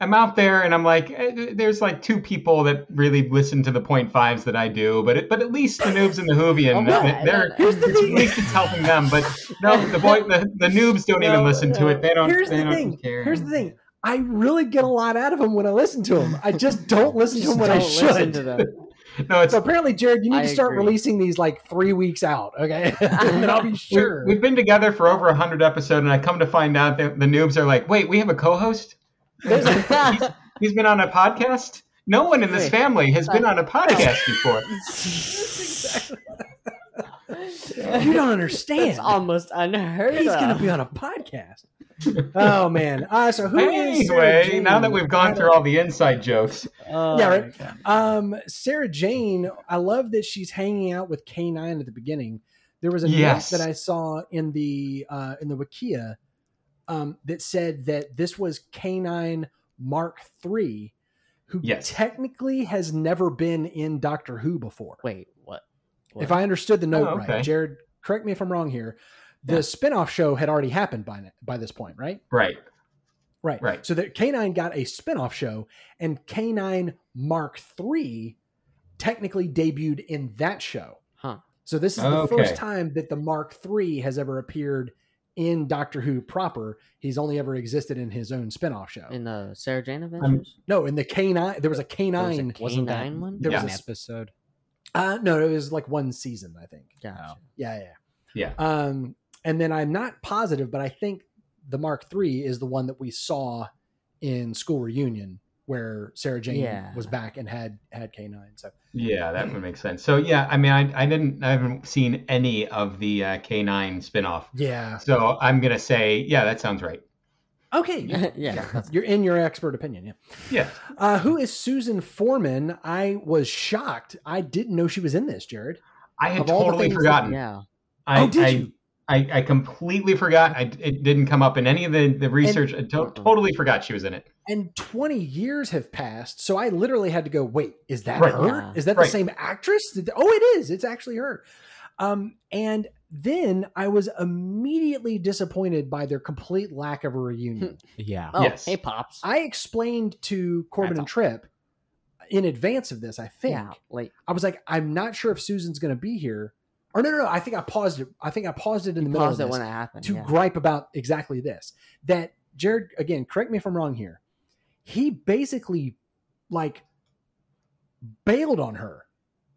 I'm out there and I'm like eh, there's like two people that really listen to the point fives that I do, but it, but at least the noobs and the Whovian Oh, yeah, they're Here's the at least it's helping them. But no, the boy the, the noobs don't even No, listen to it. They don't. Here's they the don't thing. care. Here's the thing. I really get a lot out of them when I listen to them. I just don't listen to them when I Don't listen should. to them. No, it's So apparently, Jared, you need I to start agree. releasing these like three weeks out, okay? and then I'll be We- sure. We've been together for over 100 episodes, and I come to find out that the noobs are like, wait, we have a co host? he's, he's been on a podcast? No one in this Wait. family has been on a podcast before. you don't understand. It's almost unheard He's of. going to be on a podcast. oh man. Uh, so who is Sarah Anyway, Jane? now that we've gone through all the inside jokes, Oh, Yeah, right. Um, Sarah Jane, I love that she's hanging out with K9 at the beginning. There was a Yes. note that I saw in the uh, in the Wikia um, that said that this was K9 Mark III, who Yes. technically has never been in Doctor Who before. Wait, what? what? If I understood the note Oh, right. Jared, correct me if I'm wrong here. The Yeah. spinoff show had already happened by by this point, right? right? Right. Right. So that K9 got a spin-off show and K9 Mark III technically debuted in that show. Huh. So this is the Okay. first time that the Mark III has ever appeared in Doctor Who proper. He's only ever existed in his own spin-off show. In the Sarah Jane Adventures? no, in the K9 there was a There was a K9 Wasn't that- K9 one? there Yeah. was an episode. uh no, it was like one season, I think. Gotcha. Yeah, yeah. Yeah. Um, and then I'm not positive, but I think the Mark III is the one that we saw in School Reunion where Sarah Jane Yeah. was back and had had K9. So Yeah, that would make sense. So yeah, I mean, I, I didn't, I haven't seen any of the uh, K9 spinoff. yeah, So I'm gonna say, yeah, that sounds right. okay, yeah. that's- you're in your expert opinion. Yeah. Yeah. Uh, who is Susan Foreman? I was shocked. I didn't know she was in this, Jared. I had Of all the totally things that- forgotten. Yeah. I, oh, did I, you? I, I completely forgot. I, it didn't come up in any of the, the research. I to- totally forgot she was in it. And 20 years have passed, so I literally had to go, wait, is that Right. her? Yeah. Is that Right. the same actress? Did- oh, it is. It's actually her. Um, and then I was immediately disappointed by their complete lack of a reunion. Yeah. Oh, Yes. hey, Pops. I explained to Corbin That's and Tripp in advance of this, I think. Yeah, like I was like, I'm not sure if Susan's going to be here. Or no, no, no. I think I paused it. I think I paused it in the middle of this when it happened. to yeah. gripe about exactly this. That Jared, again, correct me if I'm wrong here. He basically like bailed on her,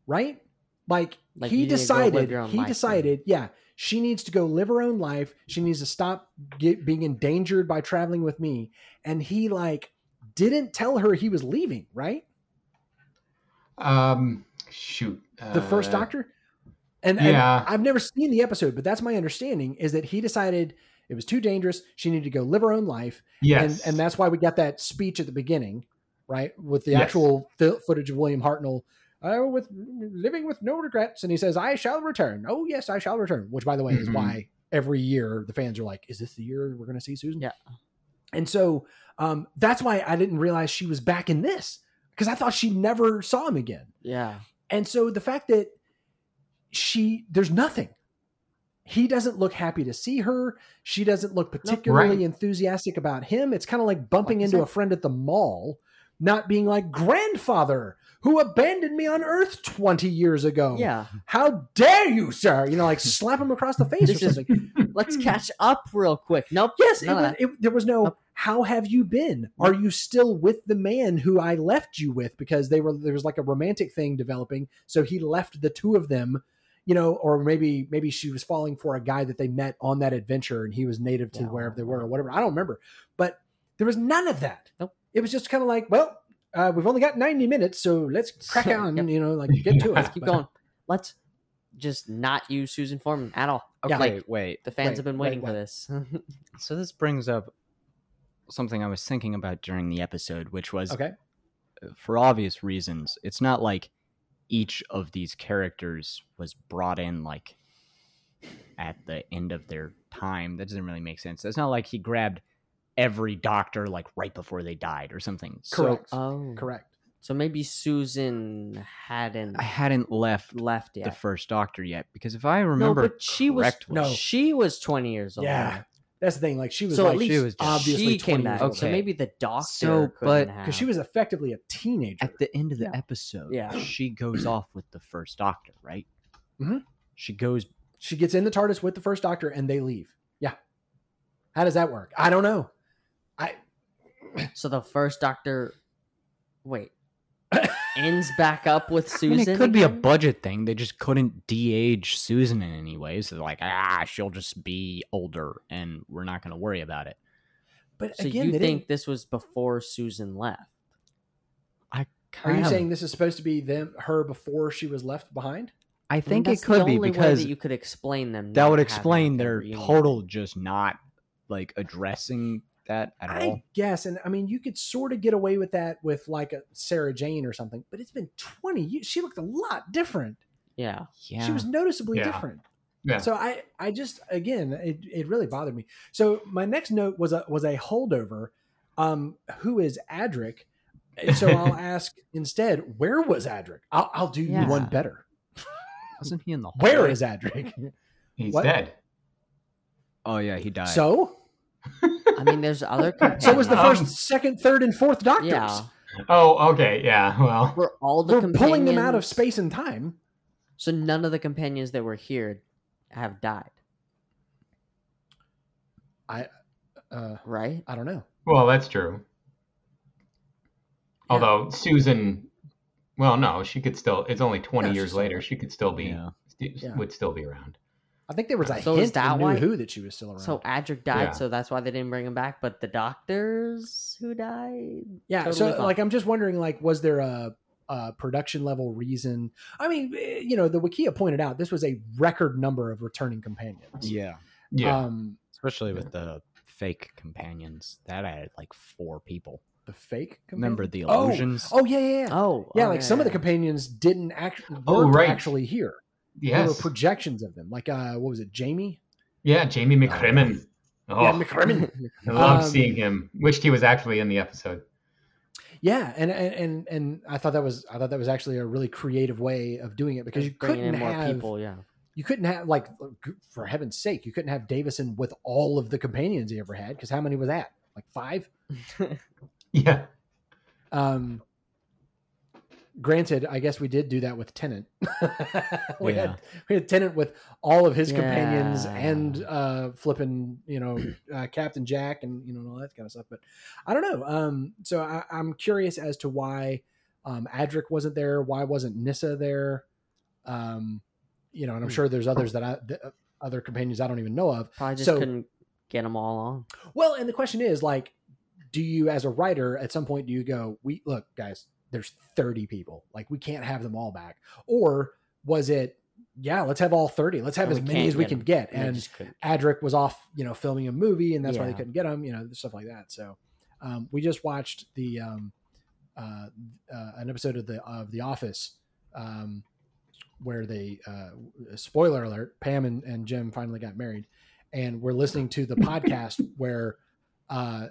right? Like, Like, he you need to go live decided, he life, decided, yeah, she needs to go live her own life. She needs to stop get, being endangered by traveling with me. And he like didn't tell her he was leaving, right? Um, shoot. The first Uh, doctor. And, and. I've never seen the episode, but that's my understanding is that he decided it was too dangerous. She needed to go live her own life. Yes. and and that's why we got that speech at the beginning, right, with the Yes. actual fi- footage of William Hartnell. Uh, with living with no regrets, and he says, "I shall return." Oh yes, I shall return. Which, by the way, is Mhm. why every year the fans are like, "Is this the year we're going to see Susan?" Yeah. And so um, that's why I didn't realize she was back in this because I thought she never saw him again. Yeah. And so the fact that she there's nothing. He doesn't look happy to see her. She doesn't look particularly right. enthusiastic about him. It's kind of like bumping Like, into that- a friend at the mall, not being like grandfather who abandoned me on Earth 20 years ago. Yeah. How dare you, sir? You know, like slap him across the face or This is- Let's catch up real quick. Nope. Yes, it was, it, there was no. Nope. How have you been? Are you still with the man who I left you with? Because they were there was like a romantic thing developing. So he left the two of them, you know, or maybe maybe she was falling for a guy that they met on that adventure, and he was native to Yeah. wherever they were or whatever. I don't remember, but there was none of that. Nope. It was just kind of like, well, uh, we've only got ninety minutes, so let's crack on. Yep. You know, like get to it. Let's keep But- going. Let's just not use Susan Foreman at all. Okay, Yeah. Like wait. the fans Wait, have been wait, waiting for this. So this brings up something I was thinking about during the episode, which was Okay. for obvious reasons, it's not like each of these characters was brought in like at the end of their time. That doesn't really make sense. It's not like he grabbed every doctor like right before they died or something. Correct. oh, Correct. So maybe Susan hadn't I hadn't left left the first doctor yet because if I no, remember but she was No. she was twenty years old. Yeah. That's the thing. Like she was So like at least she was obviously she came 20 years back. old. So maybe the doctor So, but- because she was effectively a teenager. at the end of the Yeah. episode, Yeah. she goes off with the first doctor, right? Mhm. She goes She gets in the TARDIS with the first Doctor, and they leave. Yeah. How does that work? I don't know. I So the first doctor, wait, ends back up with I Susan. mean, it could be a budget thing. They just couldn't de-age Susan in any way, so they're like, ah, she'll just be older, and we're not going to worry about it. but So again, you think didn't- this was before Susan left? I are you of, saying this is supposed to be them her before she was left behind? I I mean, think it could be because that you could explain them. that would explain their total just not like addressing that at all. I guess, and I mean, you could sort of get away with that with like a Sarah Jane or something. But it's been twenty years. She looked a lot different. Yeah, Yeah, She was noticeably Yeah. different. Yeah. So I, I just again, it, it really bothered me. So my next note was a was a holdover. Um, who is Adric? So I'll ask instead, where was Adric? I'll, I'll do Yeah. you one better. wasn't he in the Where hallway? is Adric? He's What? dead. Oh yeah, he died. So I I mean, there's other. So was the Um, first, second, third, and fourth Doctors. Yeah, Oh, okay, yeah. Well, we're all the We're pulling them out of space and time. So none of the companions that were here have died, Uh, right? I don't know. well, that's true. Although Susan, well, no, she could still. It's only twenty Yeah, years later. still- She could still be, Yeah. st- Yeah. would still be around. I think there was a So is hint that in New why- Who that she was still around. So Adric died, Yeah. so that's why they didn't bring him back. But the doctors who died, yeah, totally so fine. like I'm just wondering, like, was there a, a production level reason? I mean, eh, you know, the Wikia pointed out this was a record number of returning companions. Yeah. Yeah, Um, Especially with the fake companions. That added like four people. the fake. Remember the Oh, illusions? Oh, yeah, yeah, yeah. oh yeah, oh, like some of the companions didn't actually Oh, right. actually here. There were yes, projections of them. Like uh what was it, Jamie? yeah. Jamie McCrimmon. Oh, Yeah, McCrimmon. I love Um, seeing him. Wished he was actually in the episode. Yeah, and, and and and I thought that was I thought that was actually a really creative way of doing it because you Just bringing couldn't in more have people. Yeah, you couldn't have like for heaven's sake you couldn't have Davison with all of the companions he ever had because how many was that like five? Yeah, Um, granted, I guess we did do that with Tennant. we Yeah. had we had Tennant with all of his companions and uh, flipping, you know, uh, Captain Jack and you know all that kind of stuff. But I don't know. Um, so I, I'm curious as to why um, Adric wasn't there. Why wasn't Nyssa there? Um, you know, and I'm Hmm. sure there's others that I, the, uh, other companions I don't even know of. probably just So- couldn't get them all on. Well, and the question is like, do you as a writer at some point do you go, we look, guys, there's 30 people. Like we can't have them all back. Or was it, yeah, let's have all 30. Let's have And as many as we can can 'em. get. And they And just couldn't. Adric was off, you know, filming a movie and that's why they couldn't get him, you know, stuff like that. So um, we just watched the um, uh, uh, an episode of the of The Office um, where they uh, spoiler alert, Pam and, and Jim finally got married, and we're listening to the podcast where uh,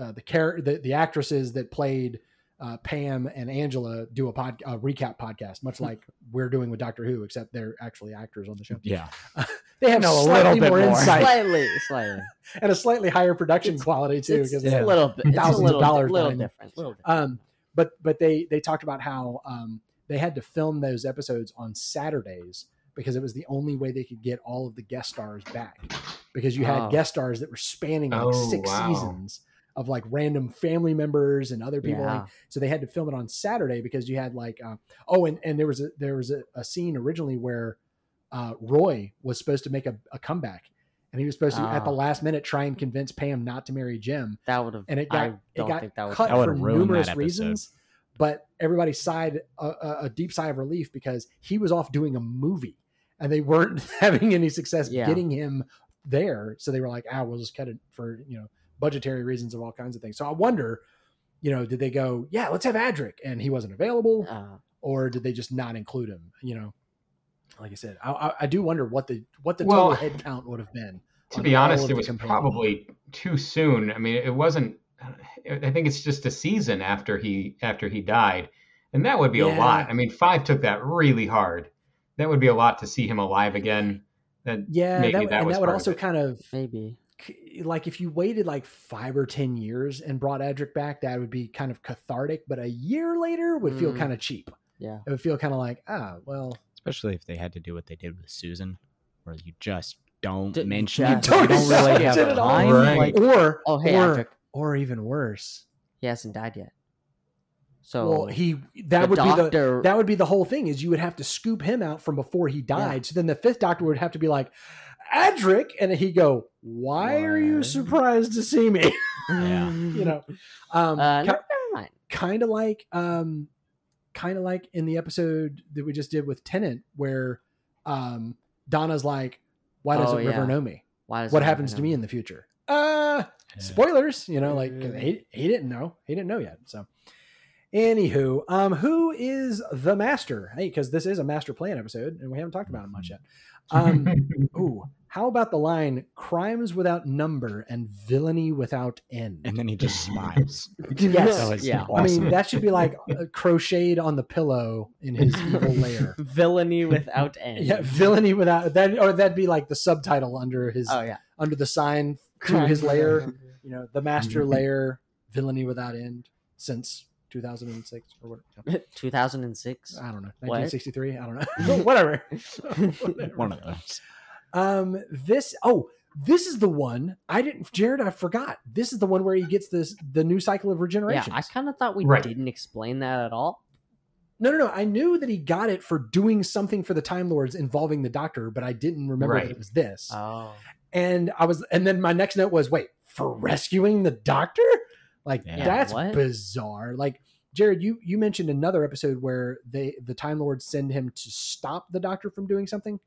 uh, the char- the the actresses that played uh, Pam and Angela do a pod a recap podcast, much like we're doing with Doctor Who, except they're actually actors on the show. Yeah. They have Know a slightly little bit more more. insight Slightly, slightly. and a slightly higher production quality too. Because it's they're- a little bit. It's thousands a of little, dollars little behind- different. Little different. um, but but they they talked about how um, they had to film those episodes on Saturdays because it was the only way they could get all of the guest stars back because you had Oh. guest stars that were spanning like Oh, six wow. seasons of like random family members and other people Yeah. like, so they had to film it on Saturday because you had like uh, oh and, and there was a there was a, a scene originally where uh, Roy was supposed to make a, a comeback and he was supposed to at the Ah. last minute try and convince Pam not to marry Jim That would have. and it got I it don't got think that cut That for numerous reasons. But everybody sighed a, a, a deep sigh of relief because he was off doing a movie, and they weren't having any success Yeah. getting him there. So they were like, "Ah, we'll just cut it for you know budgetary reasons of all kinds of things." So I wonder, you know, did they go, "Yeah, let's have Adric," and he wasn't available, Uh, or did they just not include him? You know, like I said, I, I, I do wonder what the what the Well, total head count would have been. to be honest, it was companions. probably too soon. I mean, it wasn't. I think it's just a season after he after he died, and that would be Yeah. a lot. I mean, five took that really hard. That would be a lot to see him alive again. That Yeah, maybe that, that and was that would part of also kind of maybe. C- like if you waited like five or ten years and brought Adric back, that would be kind of cathartic. But a year later would feel Mm. kind of cheap. Yeah. It would feel kind of like ah, well, Especially if they had to do what they did with Susan, where you just don't Didn't mention just- it. You don't really have Did it all. Right. Like, or Oh, hey, or, Adric. or even worse. He hasn't died yet. So well, he that the would be the that would be the whole thing is you would have to scoop him out from before he died. So then the fifth doctor would have to be like, Adric, and he'd go, "Why are you surprised to see me?" Yeah. you know, um, Uh, ki- never mind. kind of like um kind of like in the episode that we just did with Tennant, where um Donna's like why doesn't Oh, River know me? Why does what happens to know? me? in the future? Uh spoilers you know like he, he didn't know. He didn't know yet so. Anywho um who is the master? Hey because this is a master plan episode and we haven't talked about it much yet. Um ooh how about the line crimes without number and villainy without end and then he just smiles. yes That was Yeah. I mean, that should be like uh, crocheted on the pillow in his evil lair. Villainy without end. Yeah, villainy without that, or that'd be like the subtitle under his Oh yeah. under the sign to his lair. You know, the Master Mhm. Layer villainy without end since 2006 or what? 2006. I don't know. What? 1963. I don't know. Whatever. One of those. Um, this oh, this is the one I didn't. Jared, I forgot. This is the one where he gets this the new cycle of regeneration. Yeah, regeneration. I kind of thought we Right. didn't explain that at all. no, no, no. I knew that he got it for doing something for the Time Lords involving the Doctor, but I didn't remember Right. that it was this. Oh, and I was, and then my next note was, wait, for rescuing the Doctor? Like Yeah, that's what? bizarre. Like Jared, you you mentioned another episode where they the Time Lords send him to stop the Doctor from doing something.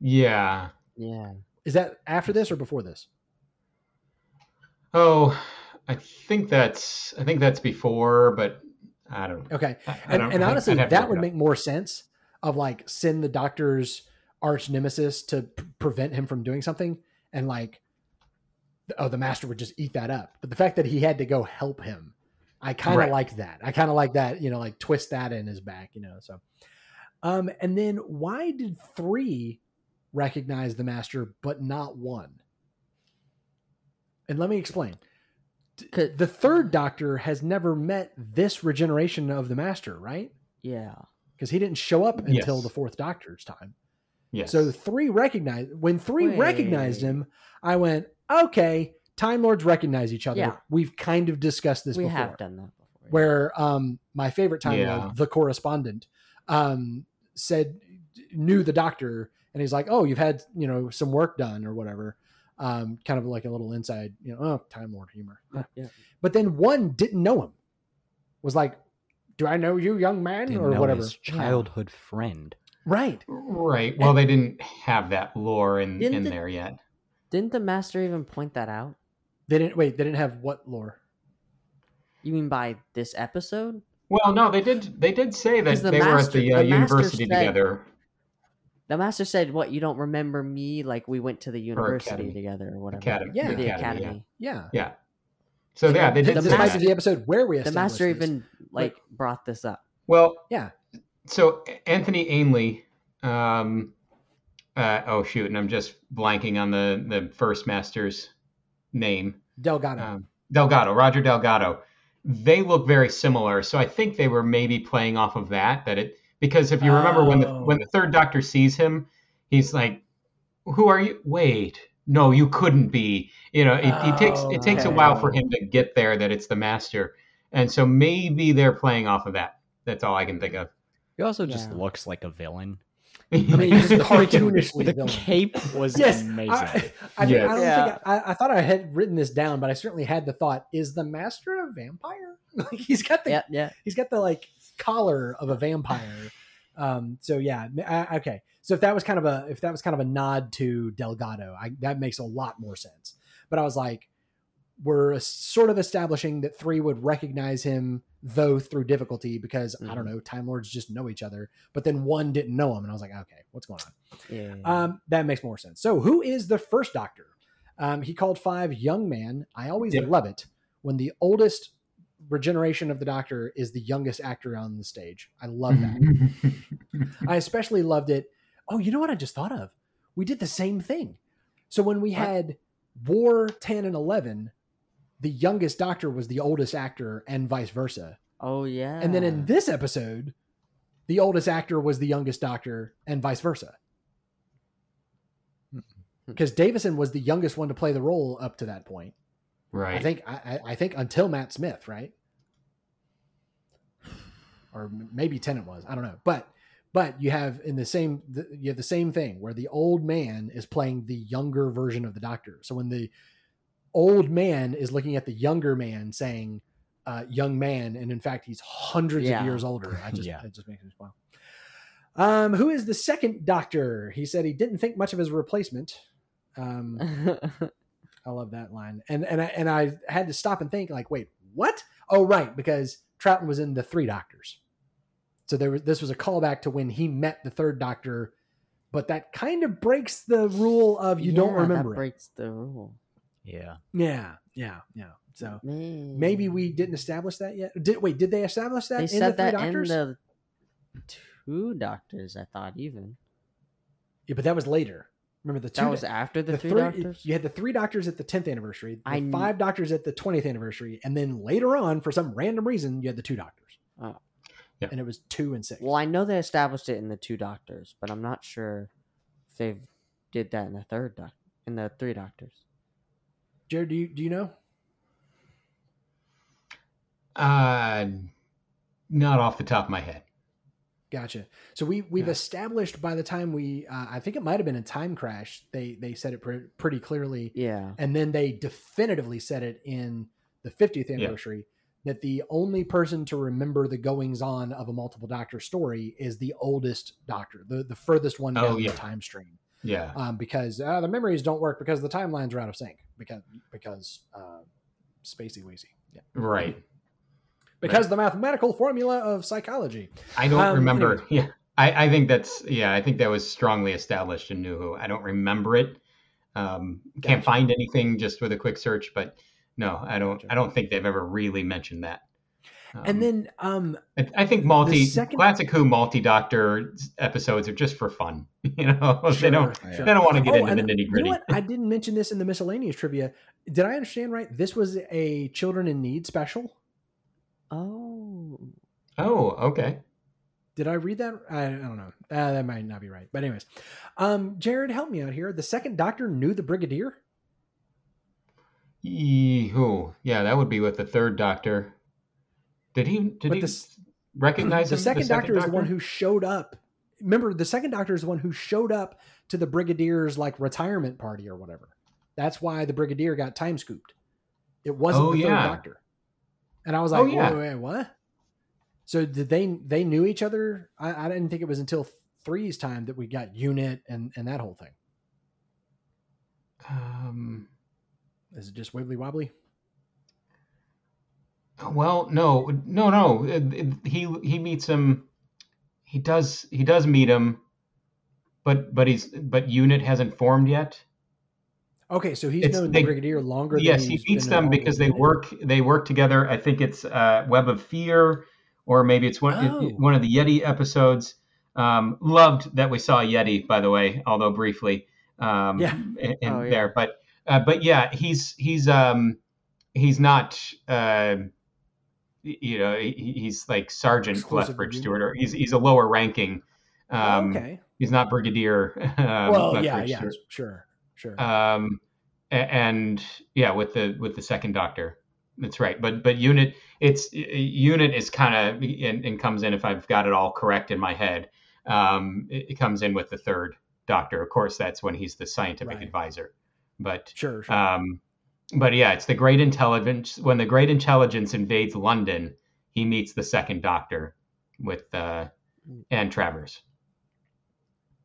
Yeah. Yeah. Is that after this or before this? Oh, I think that's I think that's before, but I don't know. Okay. I- I and, don't- and honestly, I'd have to that would make more sense of like send the doctor's arch nemesis to p- prevent him from doing something, and like, oh, the master would just eat that up. But the fact that he had to go help him, I kind of Right. like that. I kind of like that. You know, like twist that in his back. You know, so. Um, and then why did three recognize the master but not one? And let me explain. The third doctor has never met this regeneration of the master, right? Yeah. because he didn't show up until Yes. the fourth doctor's time. Yes. So three recognized when three recognized him, I went, okay, Time Lords recognize each other. Yeah. We've kind of discussed this we before. have done that before. Where um my favorite Time Yeah. Lord, the correspondent, um said knew the doctor and he's like, Oh, you've had, you know, some work done or whatever. Um, kind of like a little inside, you know, oh, Time Lord humor. Yeah, yeah. But then one didn't know him. Was like, Do I know you, young man? Didn't or know whatever. his childhood friend. Right. right. Well, they didn't have that lore in, in the- there yet. Didn't the master even point that out? They didn't wait. They didn't have what lore? You mean by this episode? Well, no, they did. They did say that the they were at the, uh, the university said- together. The master said, "What you don't remember me? Like we went to the university together or whatever." Academy. Yeah. the Academy, academy. Yeah. Yeah. So yeah, they did this say might that. be the episode where we The established master this. even like brought this up. Well, Yeah. So Anthony Ainley, um, uh, oh shoot, and I'm just blanking on the the first master's name. Delgado. Um, Delgado, Roger Delgado. They look very similar, so I think they were maybe playing off of that. That it because if you remember when the Oh. when the oh. third Doctor sees him, he's like, "Who are you? Wait, no, you couldn't be." You know, it, it takes it takes a oh, while for him to get there that it's the Master, and so maybe they're playing off of that. That's all I can think of. He also just Yeah. looks like a villain. I mean, he's The cartoonishly the villain. cape was yes, amazing. I, I, mean, Yes. I don't Yeah. think I, I thought I had written this down, but I certainly had the thought: is the master a vampire? like he's got the Yeah, yeah. he's got the like collar of a vampire. Um, so yeah, I, okay. So if that was kind of a if that was kind of a nod to Delgado, I, that makes a lot more sense. But I was like, we're sort of establishing that three would recognize him though through difficulty because I don't know, Time Lords just know each other. But then one didn't know him, and I was like, okay, what's going on? yeah. Um, that makes more sense. So, who is the first Doctor? Um, he called five young man. I always Yep. love it when the oldest regeneration of the Doctor is the youngest actor on the stage. I love that. Mm-hmm. I especially loved it. Oh, you know what I just thought of? We did the same thing. So when we had War 10 and 11, the youngest Doctor was the oldest actor and vice versa. oh yeah. And then in this episode, the oldest actor was the youngest Doctor and vice versa. Because Davison was the youngest one to play the role up to that point. Right. I think I, I- think until Matt Smith, right? Or maybe Tennant was. I don't know. But but you have in the same the, you have the same thing where the old man is playing the younger version of the Doctor. So when the old man is looking at the younger man saying uh, "young man," and in fact he's hundreds Yeah. of years older. I just Yeah. it just makes me smile. Um, who is the second Doctor? He said he didn't think much of his replacement. Um, I love that line. And and I and I had to stop and think like, wait, what? Oh, right, because Troughton was in the Three Doctors. So there was this was a callback to when he met the third Doctor, but that kind of breaks the rule of you don't remember That it. breaks the rule. yeah. Yeah, yeah, yeah. So Man. maybe we didn't establish that yet. Did wait? Did they establish that They in said the Three that Doctors? in the two doctors. I thought even. yeah, but that was later. Remember the two That was after the, the three, three- doctors. You had the three doctors at the tenth anniversary, the I kn- five doctors at the twentieth anniversary, and then later on, for some random reason, you had the two doctors. Oh. Yeah. And it was two and six. Well, I know they established it in the two doctors, but I'm not sure if they did that in the third doc in the three doctors. Jared, do you do you know? Uh, not off the top of my head. Gotcha. So we we've Yeah. established by the time we, uh, I think it might have been a time crash. They they said it pre- pretty clearly, Yeah. and then they definitively said it in the 50th anniversary that the only person to remember the goings on of a multiple doctor story is the oldest doctor, the the furthest one down yeah. the time stream, Yeah. um, because uh, the memories don't work because the timelines are out of sync because because uh, spacey weasy. Yeah. Right. Because the mathematical formula of psychology. I don't Um, remember. anyways. Yeah. I, I think that's yeah. I think that was strongly established in New Who. I don't remember it. Um, can't find anything just with a quick search, but no, I don't. Gotcha. I don't think they've ever really mentioned that. Um, and then um, I, I think multi second- classic Who multi Doctor episodes are just for fun. You know, they don't sure. they don't want to get Oh, into the nitty You know gritty. I didn't mention this in the miscellaneous trivia. Did I understand right? This was a children in need special. Oh. Oh, okay. Did I read that? I, I don't know. Uh, that might not be right. But anyways, um, Jared, help me out here. The second Doctor knew the Brigadier. Yee-hoo. Yeah, that would be with the third Doctor. Did he? Did But he the recognize The him? second, Doctor, is the one who showed up. Remember, the second Doctor is the one who showed up to the Brigadier's like retirement party or whatever. That's why the Brigadier got time scooped. It wasn't Oh, the third yeah. Doctor. And I was like, Oh, yeah. wait, wait, what? So did they they knew each other? I, I didn't think it was until three's time that we got unit and and that whole thing. Um. Is it just wibbly wobbly? Well, no, no, no. It- it- He he meets him. He does he does meet him, but but he's but unit hasn't formed yet. Okay, so he's It's- known they- the Brigadier longer. yes, than he beats them because they work they work together. I think it's uh, Web of Fear, or maybe it's one Oh. one of the Yeti episodes. Um, loved that we saw Yeti, by the way, although briefly. Um, Yeah. in, in Oh, yeah. there, but uh, but yeah, he's he's um he's not. Uh, you know, he, he's like Sergeant Exclusive Lethbridge Stewart, or he's he's a lower ranking. Um, Oh, okay. He's not Brigadier. Um, Well, yeah, Lethbridge yeah, Stewart. sure, sure. Um, and yeah, with the with the second Doctor, that's right. But but unit, it's unit is kind of and, and comes in if I've got it all correct in my head. Um, it, it comes in with the third Doctor. Of course, that's when he's the scientific Right. advisor. But sure, sure. um, but yeah, it's the great intelligence. When the great intelligence invades London, he meets the second Doctor with uh, Anne Travers.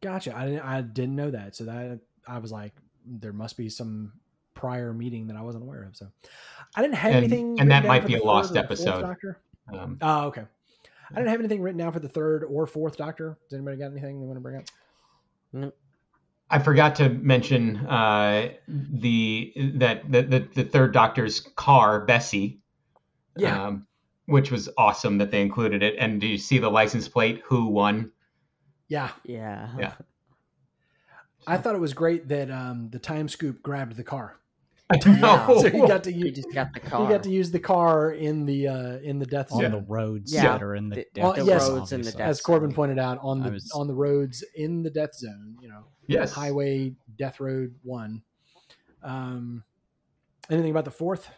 Gotcha. I didn't. I didn't know that. So that I was like, there must be some prior meeting that I wasn't aware of. So I didn't have And- anything. and that might be a lost or the fourth episode. Doctor. Um, Oh, okay. I didn't have anything written down for the third or fourth Doctor. Does anybody got anything they want to bring up? I forgot to mention uh, the that the, the the third Doctor's car, Bessie. Yeah. Um, which was awesome that they included it. And do you see the license plate? Who won? Yeah. Yeah. Yeah. I thought it was great that um, the time scoop grabbed the car. I Yeah. know. So he got to He use just got the car. he car. got to use the car in the uh, in the death on zone. the roads Yeah. that are in the, The- death the zone, roads in the death As Corbin zone. pointed out on the was- on the roads in the death zone, you know, yes. Highway Death Road One. Um, anything about the fourth?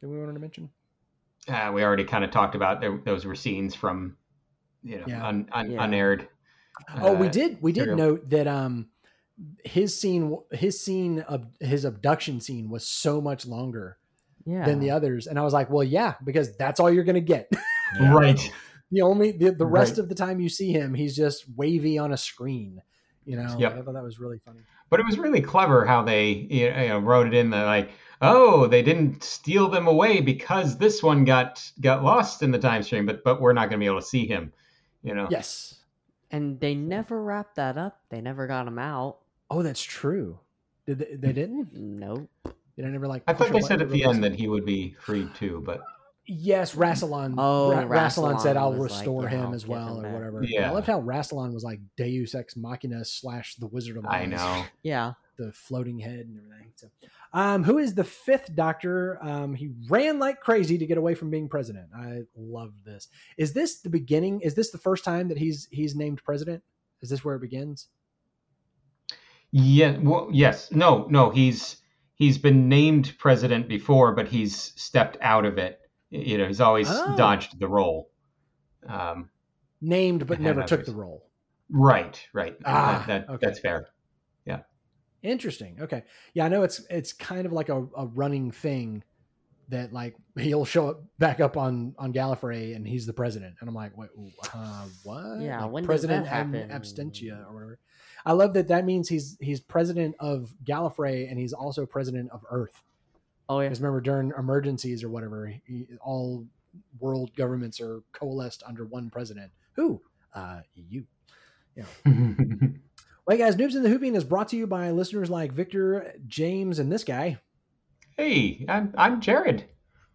That we wanted to mention? Uh, we already kind of talked about there, those were scenes from, you know, Yeah. un, un, Yeah. unaired. Oh, we uh, did. We did serial. note that um, his scene, his scene of his abduction scene was so much longer yeah. than the others, and I was like, well, yeah, because that's all you're gonna get. Yeah. Right. the only the, the rest Right. of the time you see him, he's just wavy on a screen. You know, Yep. I thought that was really funny. But it was really clever how they you know, wrote it in the like, oh, they didn't steal them away because this one got got lost in the time stream, but but we're not going to be able to see him. You know. Yes. And they never wrapped that up. They never got him out. Oh, that's true. Did they, they didn't? Nope. Did I never like? I thought they said at the end that he would be freed too, but Yes, Rassilon. Oh, Ra- Rassilon said, "I'll was like, restore yeah, him I'll as well, him or whatever." Yeah. I loved how Rassilon was like Deus Ex Machina slash the Wizard of Oz. I know. Yeah. The floating head and everything. So, um, who is the fifth Doctor? Um, he ran like crazy to get away from being president. I love this. Is this the beginning? Is this the first time that he's he's named president? Is this where it begins? Yeah. Well, yes. No. No. He's he's been named president before, but he's stepped out of it. You know, he's always Oh. dodged the role. Um, Named but never that took the role. right. Right. Ah, that, that okay. that's fair. Interesting. Okay. Yeah, I know it's it's kind of like a, a running thing that like he'll show up back up on on Gallifrey and he's the president, and I'm like, wait, uh, what? Yeah, Like, when does president that ab- happen? abstentia or whatever. I love that. That means he's he's president of Gallifrey and he's also president of Earth. Oh yeah. Because remember, during emergencies or whatever, he, all world governments are coalesced under one president. Who? Uh, you. Well, hey guys, Noobs in the Whovian is brought to you by listeners like Victor, James, and this guy. hey, I'm I'm Jared.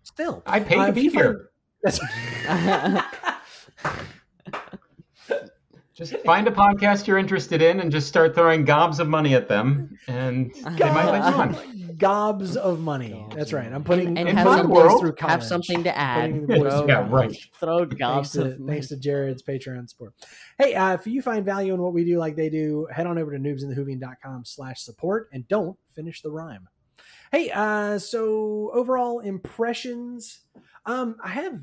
Still, I paid Uh, to be you find- here. Just find a podcast you're interested in and just start throwing gobs of money at them, and they might let you on. Gobs of money. Gobs That's right. I'm putting And I'm have putting some- boys world, through have something to add. Putting the boys Throw, Yeah, right. throw Thanks gobs to, money. thanks to Jared's Patreon support. Hey, uh, if you find value in what we do like they do, head on over to noobsinthewhovian.com slash support and don't finish the rhyme. Hey, uh, so overall impressions. Um, I have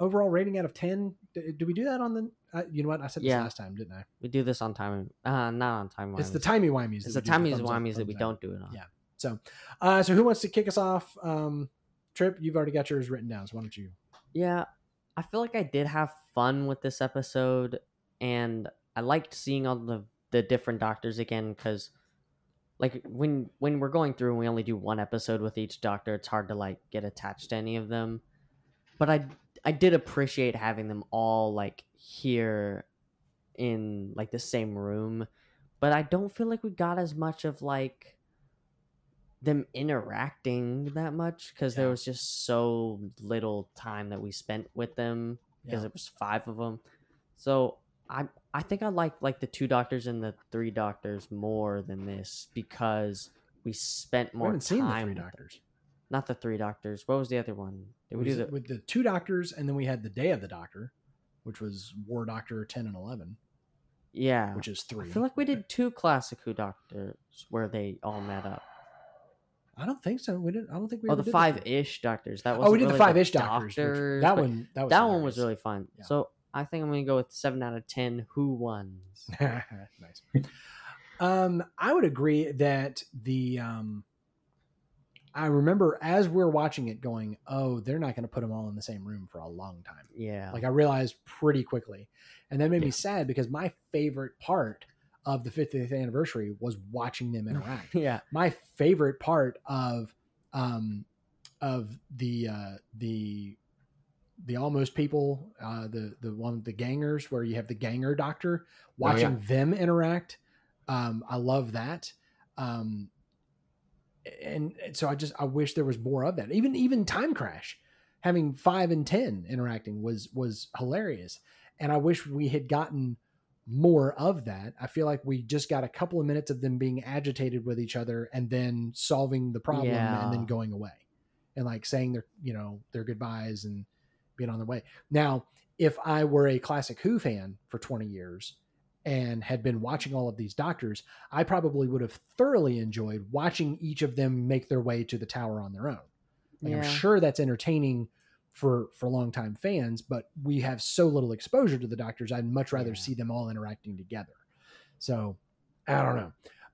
overall rating out of 10. D- do we do that on the, uh, you know what? I said this Yeah. last time, didn't I? We do this on time. Uh, not on time. It's the timey wimeys. It's the timey thumbs wimeys that we don't do it on. Yeah. So, uh, so who wants to kick us off? Um, Trip, you've already got yours written down, so why don't you? Yeah, I feel like I did have fun with this episode, and I liked seeing all the the different doctors again because, like, when when we're going through and we only do one episode with each doctor, it's hard to like get attached to any of them. But I I did appreciate having them all like here in like the same room, but I don't feel like we got as much of like them interacting that much because there was just so little time that we spent with them because Yeah. it was five of them. So I I think I like like the two doctors and the three doctors more than this because we spent We more haven't seen the time. three doctors. Not the three doctors. What was the other one? Did we do was the? with the two doctors, and then we had the day of the doctor, which was War Doctor 10 and 11, Yeah. which is three. I feel like we did two classic Who doctors where they all met up. I don't think so. We didn't. I don't think we. Oh, the five ish doctors. That was Oh, we did the five ish doctors. doctors, that one. That was. that one was really fun. Yeah. So I think I'm gonna go with seven out of ten. Who ones? nice. Um, I would agree that the um, I remember as we're watching it, going, "Oh, they're not going to put them all in the same room for a long time." Yeah. Like I realized pretty quickly, and that made me sad because my favorite part of the 50th anniversary was watching them interact. yeah. my favorite part of um of the uh the the almost people uh the the one the gangers where you have the ganger doctor watching them interact um i love that um and and so i just i wish there was more of that even even time crash having five and ten interacting was was hilarious and i wish we had gotten more of that. I feel like we just got a couple of minutes of them being agitated with each other and then solving the problem and then going away and like saying their, you know, their goodbyes and being on their way. Now, if I were a classic Who fan for 20 years and had been watching all of these doctors, I probably would have thoroughly enjoyed watching each of them make their way to the tower on their own. Like, I'm sure that's entertaining for for longtime fans, but we have so little exposure to the doctors. I'd much rather Yeah. see them all interacting together. So I don't know.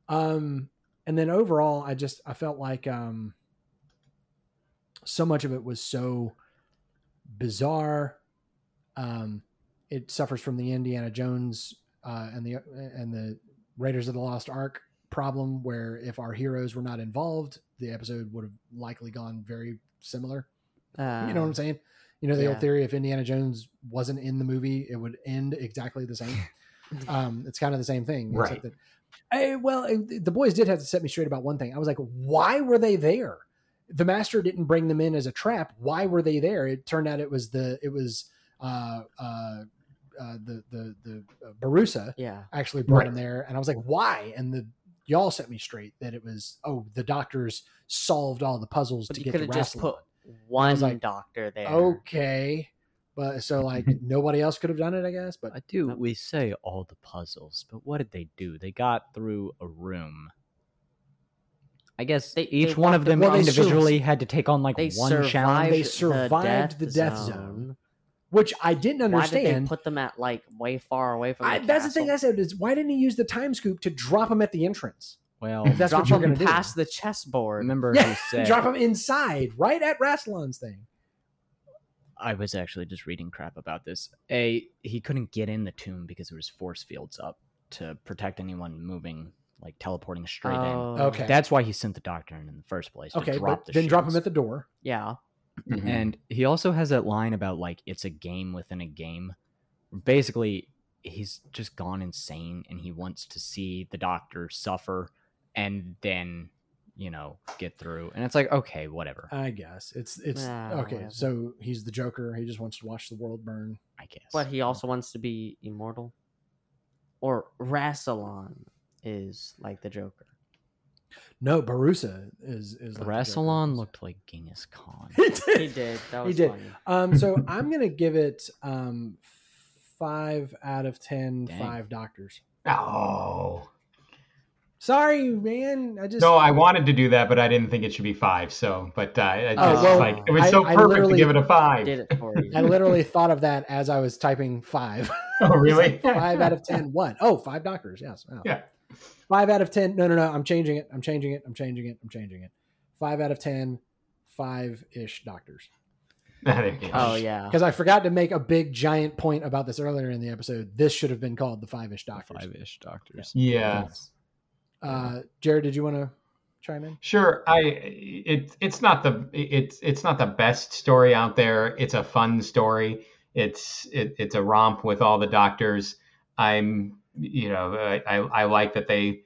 Um, and then overall, I just I felt like um, so much of it was so bizarre. Um, it suffers from the Indiana Jones uh, and the and the Raiders of the Lost Ark problem, where if our heroes were not involved, the episode would have likely gone very similar. Uh, You know what I'm saying? You know the old theory: if Indiana Jones wasn't in the movie, it would end exactly the same. um, it's kind of the same thing, Right. that. I, well, it- the boys did have to set me straight about one thing. I was like, "Why were they there?" the master didn't bring them in as a trap. Why were they there? It turned out it was the it was uh, uh, uh, the the the uh, Borusa Yeah. actually brought Right. him there, and I was like, why? And the y'all set me straight that it was oh the doctors solved all the puzzles But to get the just put one like, doctor there. Okay, but so like nobody else could have done it, I guess. But I do. We say all the puzzles, but what did they do? They got through a room. I guess They- each they one of them Well, they sur- individually had to take on like one survived, challenge. They survived the death zone. which I didn't Why did they understand. put them at like way far away from? The I, that's the thing I said is why didn't he use the time scoop to drop him at the entrance? Well, That's Drop what you're gonna do. past the chessboard. remember Yeah, he said drop him inside, right at Rassilon's thing. I was actually just reading crap about this. A he couldn't get in the tomb because there was force fields up to protect anyone moving, like teleporting straight in. Oh, Okay. That's why he sent the doctor in in the first place. To Okay, drop but the then drop him at the door. yeah. Mhm. And he also has that line about like it's a game within a game. Basically, he's just gone insane and he wants to see the doctor suffer and then, you know, get through. And it's like, okay, whatever. I guess it's it's Ah, okay. whatever. So he's the Joker. He just wants to watch the world burn. I guess. But he also wants to be immortal. Or Rassilon is like the Joker. No, Borusa is is like the Rassilon Joker. looked like Genghis Khan. He He did. did. That He was did. funny. Um, so I'm gonna give it um five out of ten. Dang. Five doctors. Oh Sorry, man. I just no, I wanted to do that, but I didn't think it should be five. So, but uh, I Oh, just, well, like it was I- so I perfect to give it a five. Did it for you. I literally thought of that as I was typing five. Oh, really? five out of ten. What? Oh, five doctors. Yes. Wow. Yeah. Five out of ten. No, no, no. I'm changing it. I'm changing it. I'm changing it. I'm changing it. Five out of ten. Five ish doctors. There you go. Oh yeah. Because I forgot to make a big giant point about this earlier in the episode. This should have been called the five ish doctors. Five ish doctors. Yeah. Uh, Jared, did you want to chime in? Sure. I it it's not the it's it's not the best story out there. It's a fun story. It's it, it's a romp with all the doctors. I'm you know I, I I like that they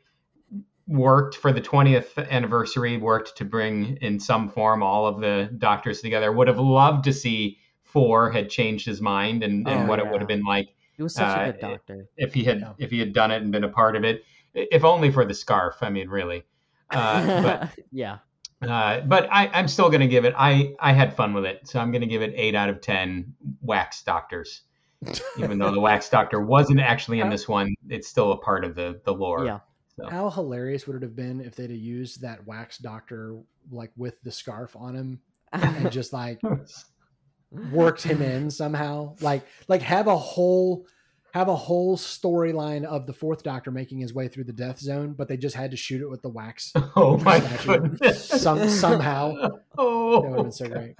worked for the 20th anniversary worked to bring in some form all of the doctors together would have loved to see four had changed his mind and, and Oh, what it would have been like He was such uh, a good doctor. if he had Yeah. if he had done it and been a part of it if only for the scarf i mean really uh, but yeah. uh, but I, I'm still going to give it. I, I had fun with it, so I'm going to give it eight out of ten. Wax doctors, even though the wax doctor wasn't actually in this one, it's still a part of the the lore. Yeah. So. How hilarious would it have been if they'd have used that wax doctor like with the scarf on him and just like worked him in somehow? Like like have a whole have a whole storyline of the fourth doctor making his way through the death zone, but they just had to shoot it with the wax. Oh my Statue. goodness! Some- somehow. Oh, That would have been so great.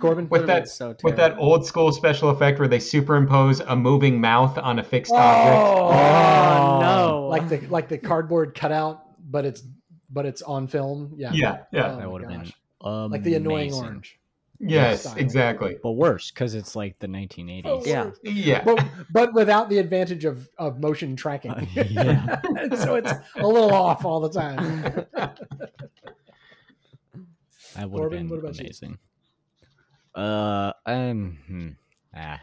Corbin, With that- so With that old school special effect where they superimpose a moving mouth on a fixed oh, object. Oh, no. like the like the cardboard cutout, but it's but it's on film. Yeah, Yeah, yeah, Oh that would have been amazing. like the annoying orange. Yes, style. exactly. But worse because it's like the 1980s. Yeah. Yeah, but but without the advantage of, of motion tracking. Uh, yeah. so it's a little off all the time. That would have been what about you? amazing. Uh, um, hmm, ah.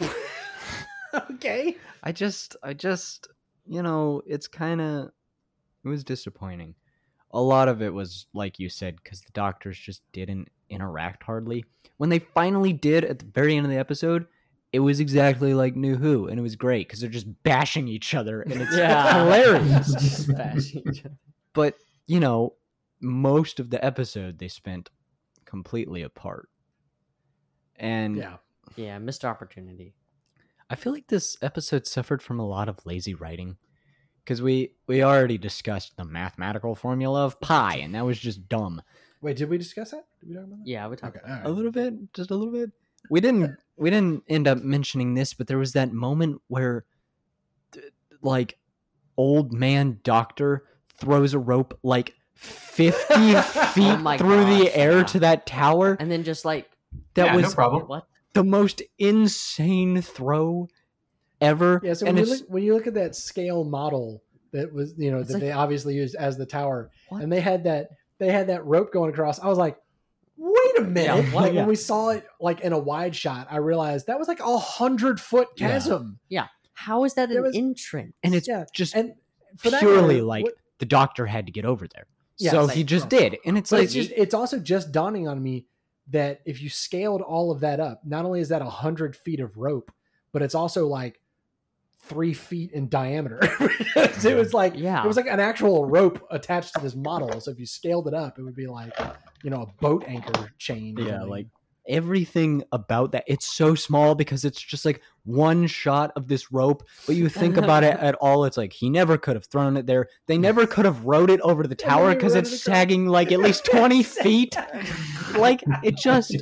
okay. I just, I just, you know, it's kind of, it was disappointing. A lot of it was like you said, because the doctors just didn't interact hardly. When they finally did at the very end of the episode, it was exactly like New Who, and it was great because they're just bashing each other, and it's Yeah. hilarious. Just bashing each other. but you know, most of the episode they spent completely apart, and Yeah. yeah, missed opportunity. I feel like this episode suffered from a lot of lazy writing because we we already discussed the mathematical formula of pi, and that was just dumb. Wait, did we discuss that? Did we talk about that? Yeah, we talked Okay. about All A little bit, just a little bit. We didn't we didn't end up mentioning this, but there was that moment where, like, old man doctor throws a rope like fifty oh feet Oh my through the air yeah. to that tower. And then just like That yeah, was no problem. what? the most insane throw ever. Yeah, so and when you, look, when you look at that scale model that was, you know, It's that like- they obviously used as the tower, What? and they had that they had that rope going across. I was like, wait a minute. Yeah, like yeah. when we saw it like in a wide shot, I realized that was like a hundred foot chasm. Yeah. chasm. How is that There an was- entrance? and it's Yeah, just And for that purely matter, like what- the doctor had to get over there. Yeah, so it's he just bro. did. And it's But like it's just it's also just dawning on me that if you scaled all of that up, not only is that a hundred feet of rope, but it's also like three feet in diameter. It oh, was like Yeah. it was like an actual rope attached to this model. So if you scaled it up, it would be like you know a boat anchor chain. Yeah, like everything about that it's so small because it's just like one shot of this rope but you think about it at all it's like he never could have thrown it there they never could have rode it over to the tower because it's it sagging like at least 20 feet like it just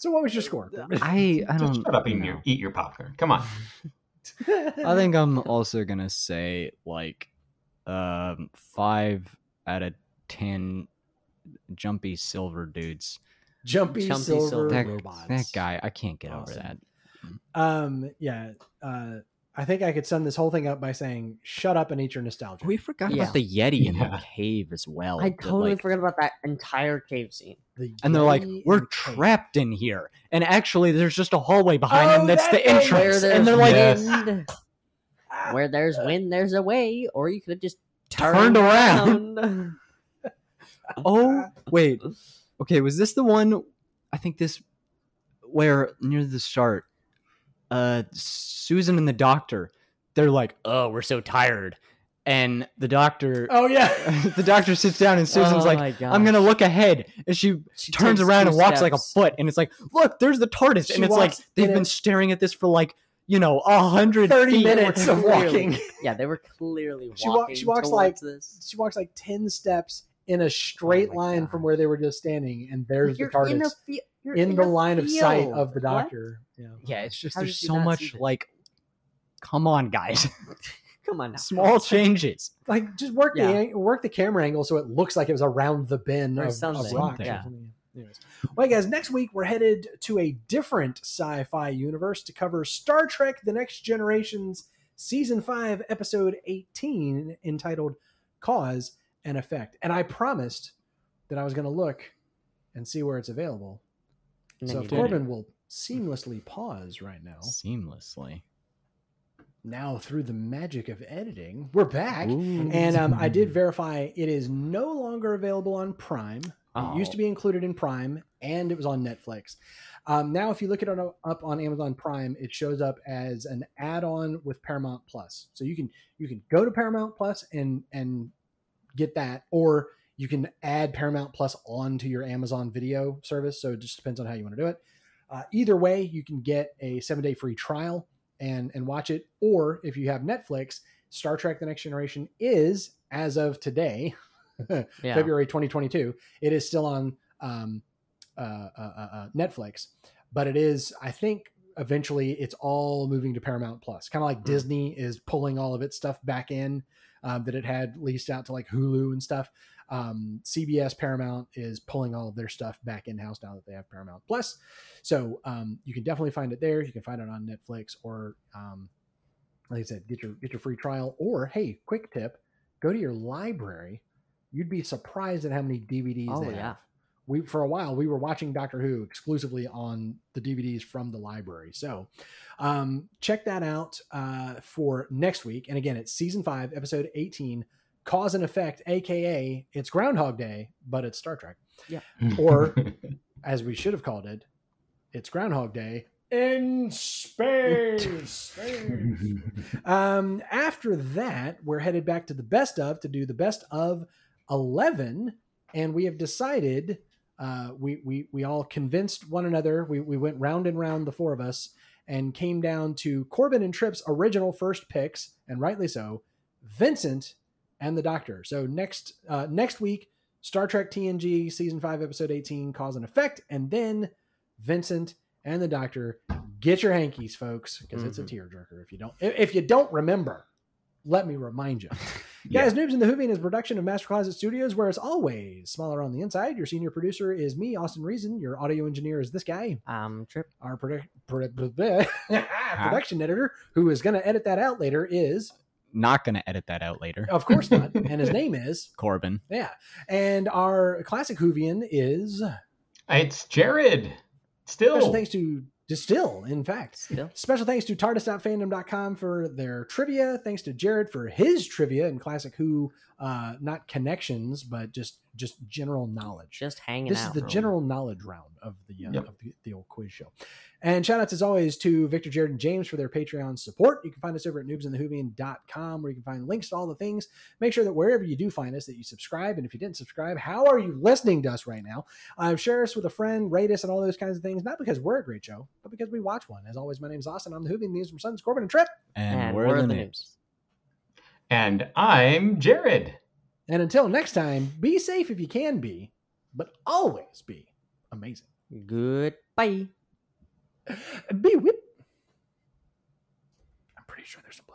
so what was your score? i i don't Just shut up and eat your, eat your popcorn. Come on. i think i'm also gonna say like um five out of ten jumpy silver dudes Jumpy, Jumpy silver, silver. that, robots. that guy i can't get Awesome. over that Um, yeah. Uh, I think I could sum this whole thing up by saying, "Shut up and eat your nostalgia." we forgot Yeah. about the yeti in Yeah. the cave as well I totally like, forgot about that entire cave scene. The and they're like, "We're and the cave." trapped in here," and actually, there's just a hallway behind Oh, them that's that the thing! entrance, and they're like Yes. wind, where there's ah. wind, there's a way, or you could have just turned turned around. around. "Oh, wait, okay, was this the one? I think this where near the start, uh, Susan and the doctor, they're like, "Oh, we're so tired," and the doctor, Oh yeah. the doctor sits down, and Susan's Oh like, "I'm gonna look ahead," and she She turns around and walks like a foot, and it's like, look, there's the TARDIS, She and it's like they've been it- staring at this for like you know a hundred 30 feet. minutes of walking. Yeah, they were clearly She wa- walking. she walks like- this. She walks like 10 steps in a straight Oh line God. from where they were just standing, and there's You're the TARDIS in, in, a fi- you're in the a line of sight of the doctor. Yeah. Yeah, it's just How there's so much like, come on, guys, Come on now. small changes. Like just work the Yeah. ang- work the camera angle so it looks like it was around the bend Or of, of something, rock. or yeah. Anyways. Well, guys, next week we're headed to a different sci-fi universe to cover Star Trek: The Next Generation's season five, episode eighteen, entitled "Cause and Effect." And I promised that I was going to look and see where it's available. So. Corbin will seamlessly pause right now, Seamlessly. now through the magic of editing, we're back. Ooh. And um, I did verify it is no longer available on Prime. It used to Oh. be included in Prime, and it was on Netflix. Um, now, if you look it on, up on Amazon Prime, it shows up as an add-on with Paramount Plus. So you can you can go to Paramount Plus and and get that, or you can add Paramount Plus onto your Amazon Video service. So it just depends on how you want to do it. Uh, either way, you can get a seven-day free trial and and watch it. Or if you have Netflix, Star Trek: The Next Generation is as of today, Yeah. February 2022. It is still on um, uh, uh, uh, uh, Netflix, but it is, I think, eventually it's all moving to Paramount Plus. Kind of like Mm. Disney is pulling all of its stuff back in um, that it had leased out to like Hulu and stuff. Um, CBS Paramount is pulling all of their stuff back in house now that they have Paramount Plus. So um, you can definitely find it there. You can find it on Netflix or, um, like I said, get your get your free trial. Or hey, quick tip: go to your library. You'd be surprised at how many DVDs Oh, they yeah. have. We for a while we were watching Doctor Who exclusively on the DVDs from the library. So um, check that out uh, for next week. And again, it's season five, episode eighteen, Cause and Effect, aka it's Groundhog Day, but it's Star Trek. Yeah. Or as we should have called it, it's Groundhog Day in space. um, after that, we're headed back to the best of to do the best of 11. And we have decided, uh, we, we, we all convinced one another. We, we went round and round, the four of us, and came down to Corbin and Tripp's original first picks, and rightly so, Vincent and the Doctor. So next uh, next week, Star Trek TNG season five, episode eighteen, cause and effect, and then Vincent and the Doctor. Get your hankies, folks, because it's a tearjerker. If you don't, if you don't remember, let me remind you. Guys, Noobs in the Whovian is a production of Master Closet Studios, where as always, smaller on the inside. Your senior producer is me, Austin Reason. Your audio engineer is this guy Um, Trip. our produ- produ- production editor, who is going to edit that out later, is not going to edit that out later. Of course not. and his name is Corbin. yeah. And our classic Whovian is It's Jared. Still. Special thanks to Distill. In fact, Still. Special thanks to TARDIS.fandom.com for their trivia. Thanks to Jared for his trivia and Classic Who, uh, not connections, but just just general knowledge. Just hanging this out. is the general knowledge round of the uh, Yep. of the, the old quiz show. And shout outs as always to Victor, Jared, and James for their Patreon support. You can find us over at noobsandthewhovian.com where you can find links to all the things. Make sure that wherever you do find us that you subscribe. And if you didn't subscribe, how are you listening to us right now? Uh, share us with a friend, rate us, and all those kinds of things. Not because we're a great show, but because we watch one. As always, my name is Austin. I'm the Whovian. These are my sons, Corbin and Trip. And, And we're, we're the the noobs. And I'm Jared. And until next time, be safe if you can be, but always be amazing. Goodbye. Be whip. I'm pretty sure there's some